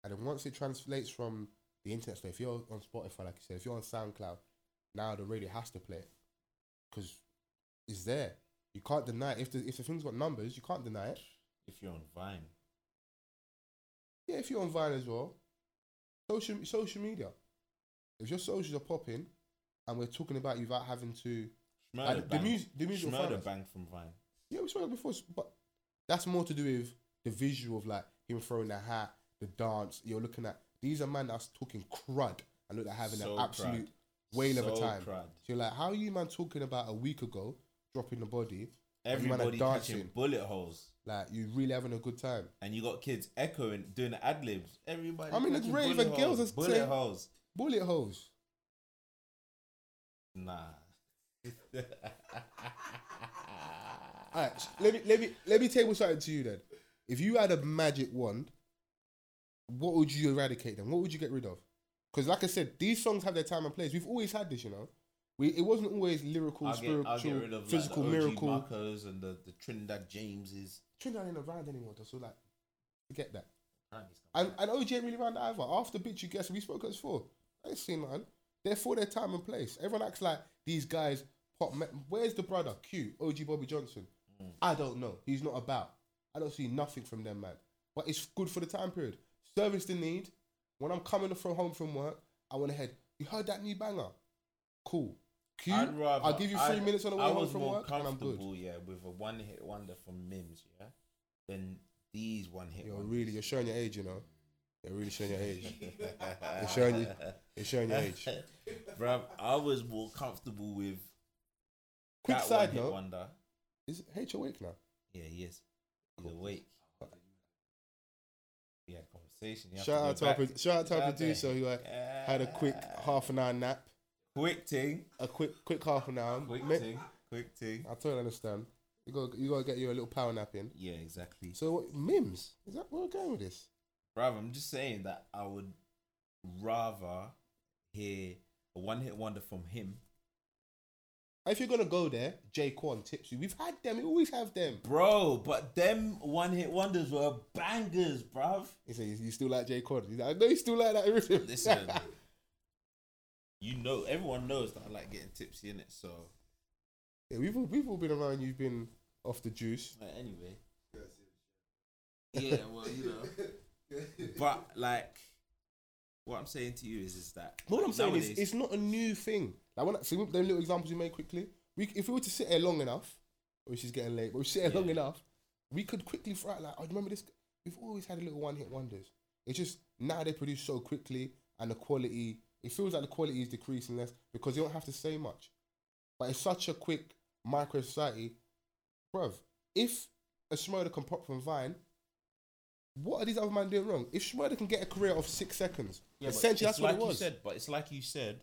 And then once it translates from the internet, so if you're on Spotify, like you said, if you're on SoundCloud, now the radio has to play it because it's there. You can't deny it. If the if the thing's got numbers, you can't deny it. If you're on Vine, Yeah, if you're on Vine as well, social social media. If your socials are popping, and we're talking about you without having to Shmurda And the music, the music will find Shmurda bang from Vine. Yeah, we it before, but that's more to do with the visual of like him throwing the hat, the dance. You're looking at these are man that's talking crud and look like having So an absolute crud. whale of a time. crud. So you're like, how are you man talking about a week ago dropping the body? and you man are Everybody catching dancing. bullet holes, Like you really having a good time. and you got kids echoing, doing the ad libs. Everybody. I mean, it's rave bullet and girls are bullet saying- holes. Bullet holes. Nah. All right, let me let me let me table something to you then. If you had a magic wand, what would you eradicate them? What would you get rid of? Because like I said, these songs have their time and place. We've always had this, you know. We it wasn't always lyrical, I'll get, spiritual, I'll get rid of physical, like, the OG miracle. Marcos and the, the Trinidad Jameses. Trinidad ain't around anymore, though, so like, forget that. And and OG ain't really around either. After bitch, you guess we spoke as four. I ain't seen man. They're for their time and place. Everyone acts like these guys pop. Where's the brother? Q. OG Bobby Johnson. Hmm. I don't know. He's not about. I don't see nothing from them, man. But it's good for the time period. Service the need. When I'm coming from home from work, I want to head. You heard that new banger? Cool. Q. I'd rather, I'll give you 3 I'd- minutes on the way I home from work, and I'm good. comfortable, yeah, with a one hit wonder from Mims, yeah, than these one hit. You're wonders. really, you're showing your age, you know. You're really showing your age. You're showing you, you're showing your age. Bruv, I was more comfortable with Quick that side one-hit note: wonder. Is H awake now? Yeah, he is. He's awake. We had conversation. You Shout out to our, pro- shout out to our producer who uh, had a quick half an hour nap. quick thing, A quick, quick half an hour. quick Ma- thing, quick thing. I totally understand. You got, you got to get you a little power nap in. Yeah, exactly. So what, Mims, is that where we're going with this? Bruv, I'm just saying that I would rather hear a one hit wonder from him. If you're gonna go there, J-Kwon tips you. We've had them. We always have them. Bro, but them one hit wonders were bangers, bruv. He says you still like J-Kwon. He's like, I know you still like that rhythm. Listen, you know, everyone knows that I like getting tipsy in it. So, yeah, we've all, we've all been around. You've been off the juice. but anyway, yeah, well, you know, but like, what I'm saying to you is, is that What I'm saying is, it's not a new thing. Like when I see them little examples you made quickly, we if we were to sit here long enough, oh, which is getting late, but we sit here long enough, we could quickly throw out like, oh, remember this? We've always had a little one hit wonders. It's just now they produce so quickly and the quality. It feels like the quality is decreasing less because you don't have to say much. But it's such a quick micro society, bruv. If a Shmurda can pop from Vine, what are these other men doing wrong? If Shmurda can get a career of six seconds, Yeah, essentially that's what like it was. You said, but it's like you said.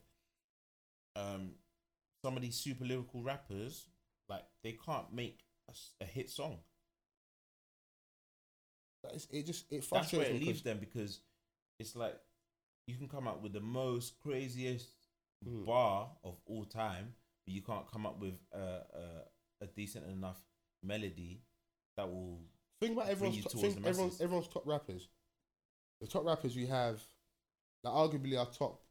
Um, some of these super lyrical rappers, like they can't make a hit song. It's- it just it That's where frustrates it me leaves them because it's like you can come up with the most craziest Mm. bar of all time, but you can't come up with a, a, a decent enough melody that will. think about bring everyone's you top, think everyone's everyone's top rappers. The top rappers we have, like arguably our top,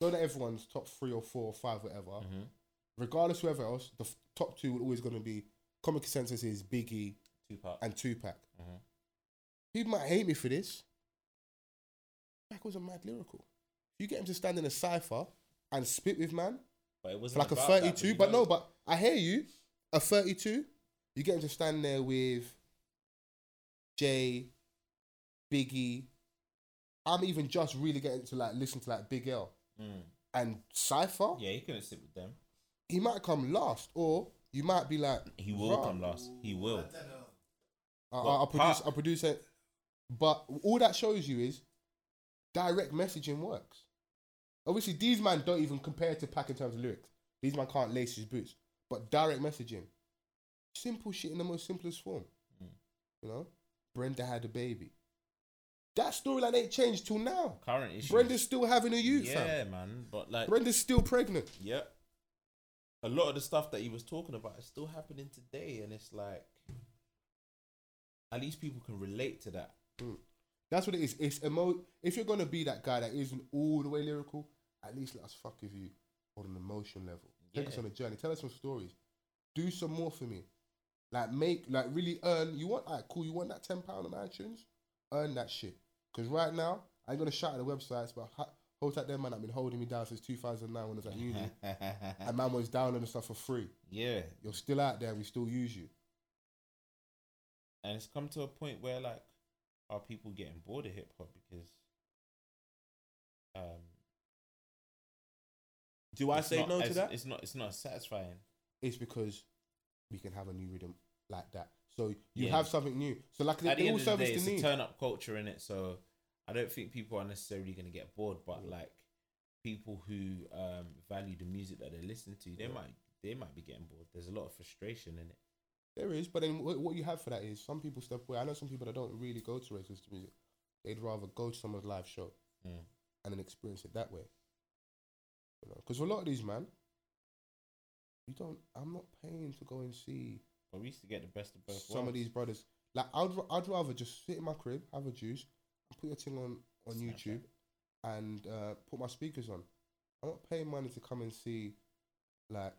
no, not everyone's top three or four or five, whatever. Mhm. Regardless, whoever else, the f- top two are always going to be. Common consensus is Biggie Tupac. and Tupac. Mhm. People might hate me for this. Tupac was a mad lyrical. If you get him to stand in a cipher and spit with man, But it wasn't like a about that, 32, but no, but I hear you. A 32, you get him to stand there with Jay, Biggie. I'm even just really getting to like listen to like Big L Mm. and Cypher. Yeah, he couldn't sit with them. He might come last, or you might be like, He will "Bruh, come last. He will. I, Well, I'll produce, I'll produce it. But all that shows you is direct messaging works. Obviously, these man don't even compare to Pac in terms of lyrics. These man can't lace his boots. But direct messaging, simple shit in the most simplest form. Mm. You know, Brenda had a baby. That storyline ain't changed till now. Current issues. Brenda's still having a youth, fam. yeah, man. But like, Brenda's still pregnant. yeah, a lot of the stuff that he was talking about is still happening today, and it's like, at least people can relate to that. Mm. That's what it is. It's emo. If you're gonna be that guy that isn't all the way lyrical, at least let us fuck with you on an emotion level. Take us on a journey. Tell us some stories. Do some more for me. Like make like really earn. You want like cool. You want that ten pound on iTunes? Earn that shit. Cause right now I ain't gonna shout at the websites, but ha- hold that them man I've been holding me down since 2009 when I was at uni. and man was downloading stuff for free. yeah, You're still out there. We still use you. and it's come to a point where like, are people getting bored of hip hop because, um, Do I say not no to that? It's not. It's not satisfying. it's because we can have a new rhythm like that. So you Yeah. have something new. So like they, At the they end all of the day, the it's a turn up culture in it. So I don't think people are necessarily going to get bored, but Yeah. like people who um, value the music that they listen to, they Yeah. might they might be getting bored. There's a lot of frustration in it. There is, but then what, what you have for that is some people step away. I know some people that don't really go to racist music. They'd rather go to someone's live show Mm. and then experience it that way. You know, because for a lot of these man, you don't. I'm not paying to go and see But we used to get the best of both some of these brothers. Like I'd I'd rather just sit in my crib, have a juice, put your thing on on Snapchat. YouTube, and uh, put my speakers on. I'm not paying money to come and see, like,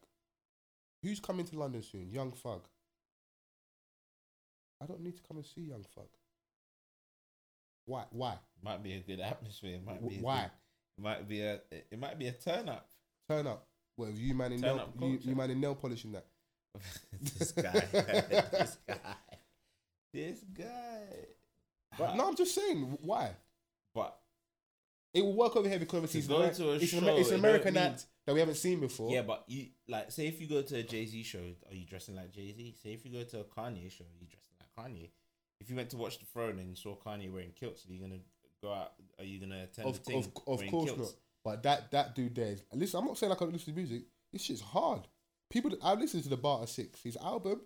who's coming to London soon? Young Thug. I don't need to come and see Young Thug. Why? Why? Might be a good atmosphere. It might W- be. a Why? good- it might be a. It might be a turn up. Turn up. Well, you man in Turn nail, you, you man in nail polishing that. this guy. this guy. This guy. But no, I'm just saying why. But It will work over here because it's, Amer- to a it's, an, it's an American mean- act that we haven't seen before. yeah, but you like say if you go to a Jay Z show, are you dressing like Jay Z? Say if you go to a Kanye show, are you dressing like Kanye? If you went to watch the throne and saw Kanye wearing kilts, are you gonna go out? Are you gonna attend of, the thing of, of course kilts? not. But that that dude there, is, listen, I'm not saying I can't listen to music. This shit's hard. People, I've listened to the Barter Six. His album,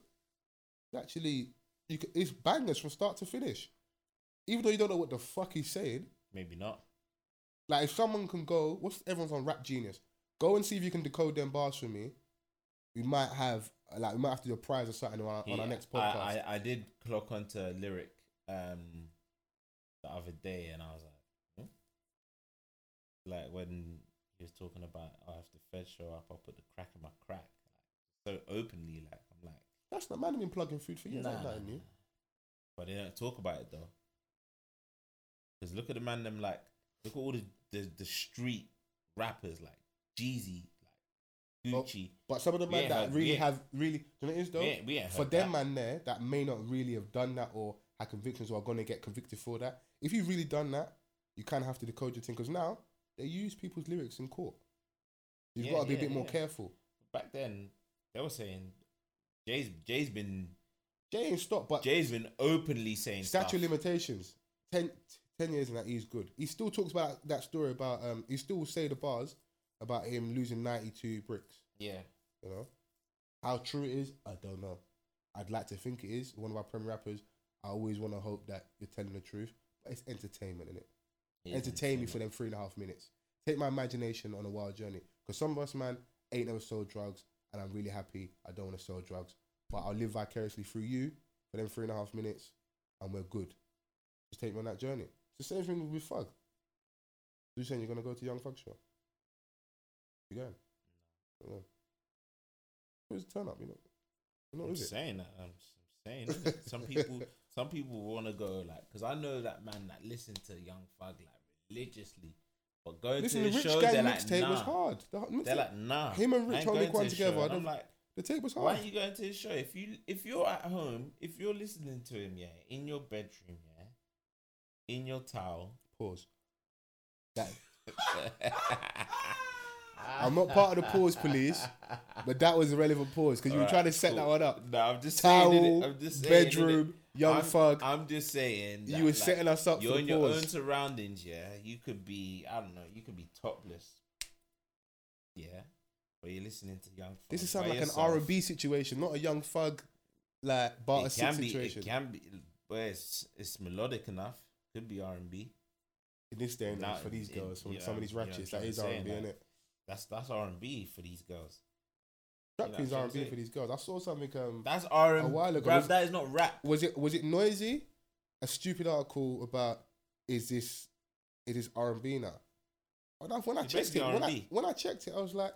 actually, you can, it's bangers from start to finish. Even though you don't know what the fuck he's saying, Maybe not. like if someone can go, what's everyone's on Rap Genius? Go and see if you can decode them bars for me. We might have like we might have to do a prize or something on our, on our next podcast. I, I, did clock onto lyric um, the other day, and I was like, hmm? like when he was talking about, oh, if the Fed show up, I'll put the crack in my crack, so openly. Like I'm like, That's not man. I've been plugging food for years. nah, Nah, nah, new. but they don't talk about it though. Because look at the man, them like, look at all the the, the street rappers like Jeezy, like Gucci. But some of the We man ain't that heard- really have really, do you know what it is though? we ain't, we ain't for heard them that. man there that may not really have done that or had convictions or are gonna get convicted for that. If you've really done that, you kind of have to decode your thing because now they use people's lyrics in court. You've Yeah, got to be yeah, a bit more yeah. careful. back then they were saying Jay's Jay's been Jay ain't stopped, but Jay's been openly saying statute stuff. limitations. 10, 10 years and that he's good. He still talks about that story about um. He still will say the bars about him losing ninety two bricks. yeah, You know, how true it is, I don't know. I'd like to think it is. One of our premier rappers. I always want to hope that you're telling the truth, but it's entertainment, isn't it? Is Entertain me for them three and a half minutes. Take my imagination on a wild journey. Because some of us, man, ain't never sold drugs, and I'm really happy. I don't want to sell drugs, but I'll live vicariously through you for them three and a half minutes, and we're good. Just take me on that journey. It's the same thing with Fug. You saying you're gonna go to Young Fug show? You going? Where's the turn up? You know, you know, I'm it? saying that. I'm, saying some people some people want to go like because I know that man that listen to Young Thug like religiously, but going Listen, to the the Rich show Gang like mixtape nah. was hard. The, mixtape- They're like nah. Him and Rich only one together. I'm like. the tape was hard. Why aren't you going to his show? If you if you're at home, if you're listening to him, yeah, in your bedroom, yeah, in your towel. Pause. That I'm not part of the pause police, but that was a relevant pause because you were Alright, trying to set cool. that one up. No, I'm just Towel, saying. I'm just saying, bedroom, young I'm, thug. I'm just saying. you were like, setting us up for You're in your own surroundings, yeah. You could be, I don't know, you could be topless, yeah. But you're listening to young. This is sound like an. R and B situation, not a young thug like barter It six can be. situation. It can be. But it's it's melodic enough. Could be R and B. In this day and age, for these girls, from yeah, some of these you know what I'm ratchets, trying that is say, R and B, like, isn't it? That's that's R and B for these girls. Trap you know Queen's what R and B for these girls. I saw something. Um, That's R and A while ago, was- that is not rap. was it was it noisy? A stupid article about is this it is R and B now? When I, when I It's checked it, when I, when I checked it, I was like,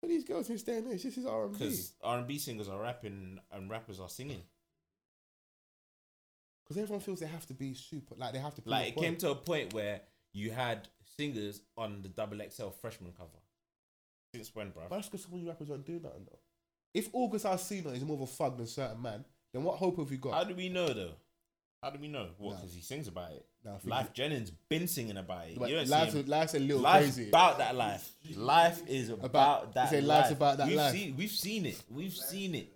for these girls in this day and age, this is R and B. Because R and B singers are rapping and rappers are singing. Because everyone feels they have to be super, like they have to. Like it came to a point where you had singers on the double XL freshman cover. Since when, But bruv? that's because some of you rappers don't do nothing though. If August Alsina is more of a thug than certain man, then what hope have you got? How do we know though? How do we know? What? Because he sings about it. Nah, I think Lyfe Jennings been singing about it. But You don't see life's, him. a, life's a little Life's crazy. about that life. Life is about, that. say life. life's about that we've life. Seen, we've seen it. We've seen it.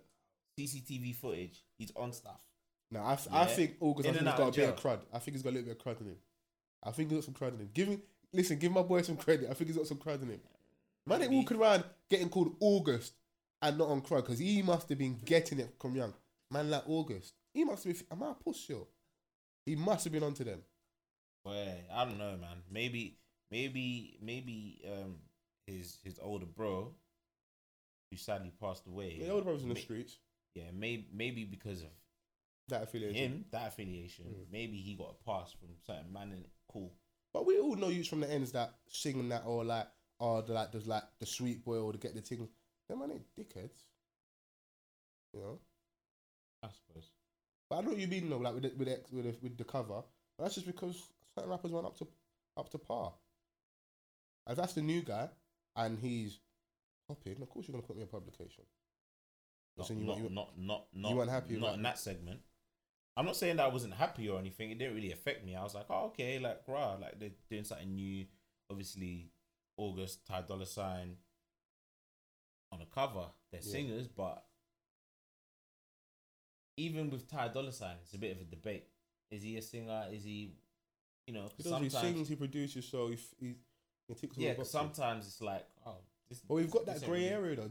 CCTV footage. He's on stuff. No, I, f- I Yeah. think August In and Alsina's out got a of bit of crud. I think he's got a little bit of crud in him. I think he's got some crud in him. Give him, listen, give my boy some credit. I think he's got some crud in him. Man ain't walking around getting called August and not on crud because he must have been getting it from young. Man like August. He must have been, am I a puss yo? He must have been onto them. Well, I don't know, man. Maybe, maybe, maybe um his his older bro, who sadly passed away. Yeah, the older brother's in the streets. Yeah, maybe maybe because of That affiliation. him that affiliation. Mm. Maybe he got a pass from certain man and cool. But we all know you from the ends that singing that or like or the, like there's like the sweet boy or the get the thing. Them man ain't dickheads. You know. I suppose. But I know what you mean though, like with the, with the, with the, with the cover. But that's just because certain rappers went up to up to par. If that's the new guy and he's popping, of course you're gonna put me on publication. Not, So you- not, you- not, not, not, weren't happy not in that segment. I'm not saying that I wasn't happy or anything. It didn't really affect me. I was like, oh, okay, like, rah, like they're doing something new. Obviously, August, Ty Dolla Sign on the cover. They're Yeah. singers, but even with Ty Dolla Sign, it's a bit of a debate. Is he a singer? Is he, you know, He does. He sometimes, sings. He produces. So he he, he ticks all yeah, the sometimes it's like, oh, this. But we've got that grey area though.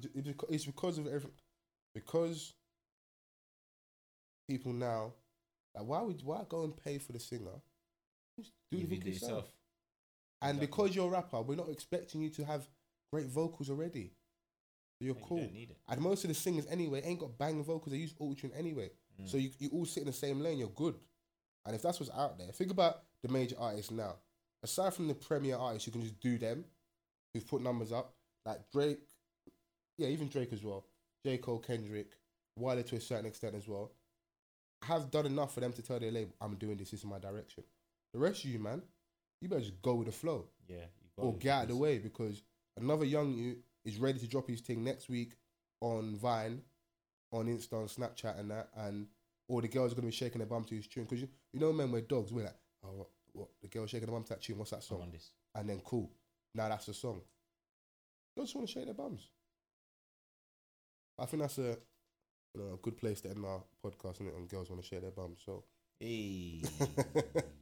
It's because, of every, because people now, like, why would why go and pay for the singer? Just do You the thing it yourself. yourself. And Exactly. because you're a rapper, we're not expecting you to have great vocals already. So you're you cool. it. And most of the singers anyway ain't got bang vocals. They use autotune anyway. Mm. So you you all sit in the same lane. You're good. And if that's what's out there, think about the major artists now. Aside from the premier artists, you can just do them. Who've put numbers up like Drake. Yeah, even Drake as well. J Cole, Kendrick, Wilder to a certain extent as well. Have done enough for them to tell their label, "I'm doing this. This is my direction." The rest of you, man, you better just go with the flow Yeah, or get out of the way because another young you is ready to drop his thing next week on Vine, on Insta, on Snapchat, and that, and all the girls are gonna be shaking their bum to his tune because you, you know, men, we're dogs. We're like, oh, what, what? The girl shaking her bum to that tune. What's that song? And then cool, now that's the song. Girls just want to shake their bums. I think that's a you know a good place to end our podcast, And girls want to shake their bums. So Hey.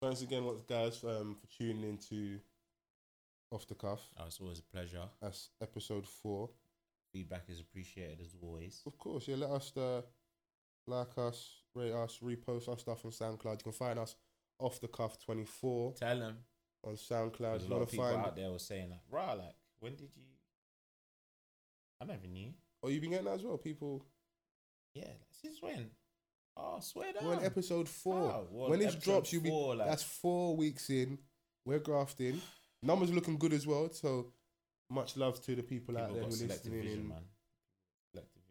thanks again, guys, um, for tuning in to Off the Cuff. oh, it's always a pleasure. That's episode four. Feedback is appreciated as always. Of course, yeah. Let us uh, like us, rate us, repost our stuff on SoundCloud. You can find us off the cuff twenty four Tell them. on SoundCloud. There's a lot of people find? out there were saying like, "Rah, like, when did you?" I never knew. Oh, you've been getting that as well. People. Yeah, like, since when? Oh, swear down. We're on episode four. Oh, well, when this drops, you'll be. four, like- That's four weeks in. We're grafting. Numbers looking good as well. So much love to the people, out there who are listening vision, in, man.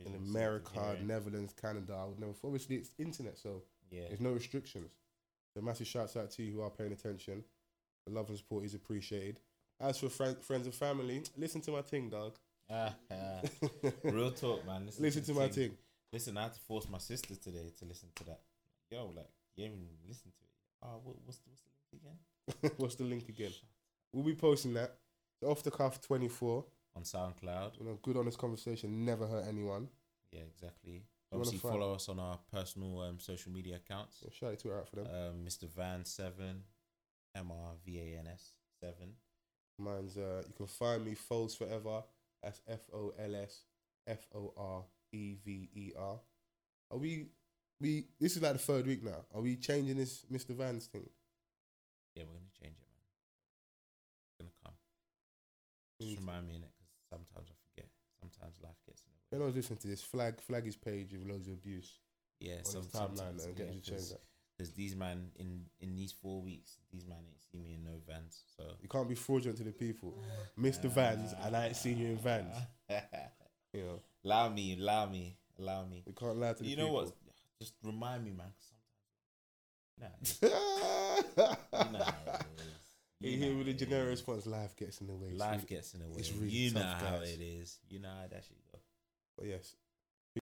In America. Netherlands, Canada. I would never. Obviously, it's internet, so Yeah, There's no restrictions. So massive shouts out to you who are paying attention. The love and support is appreciated. As for friend, friends and family, listen to my thing, dog. Ah, ah. real talk, man. Listen, listen to the my thing. thing. Listen, I had to force my sister today to listen to that. Yo, like, you haven't even listened to it. Oh, what, what's the what's the link again? What's the link again? We'll be posting that. Off the cuff 24. On SoundCloud. You know, good honest conversation. Never hurt anyone. Yeah, exactly. wanna Obviously, follow us on our personal um, social media accounts. So shout out to her out for them. Um, Mr. Van Seven, M R V A N S Seven. Mine's uh, you can find me Fols Forever. That's F O L S F O R E V E R. Are we? We this is like the third week now. Are we changing this Mr. Vans thing? Yeah, we're gonna change it, man. It's gonna come. Just Mm. remind me in it because sometimes I forget. Sometimes life gets in the When way. I was listening to this, flag flag his page with loads of abuse Yeah, on his some, timeline sometimes and yeah, change cause, these man in in these four weeks, these man ain't seen me in no vans. So You can't be fraudulent to the people. Mr. Vans, and I ain't seen you in Vans. You know, allow me, allow me, allow me. we can't lie to You know people. what? Just remind me, man. 'cause sometimes, nah, you know how it is. You You hear with the generic response, life gets in the way. Life really- gets in the way. it's really you know how guys. it is. You know how that shit go. But yes,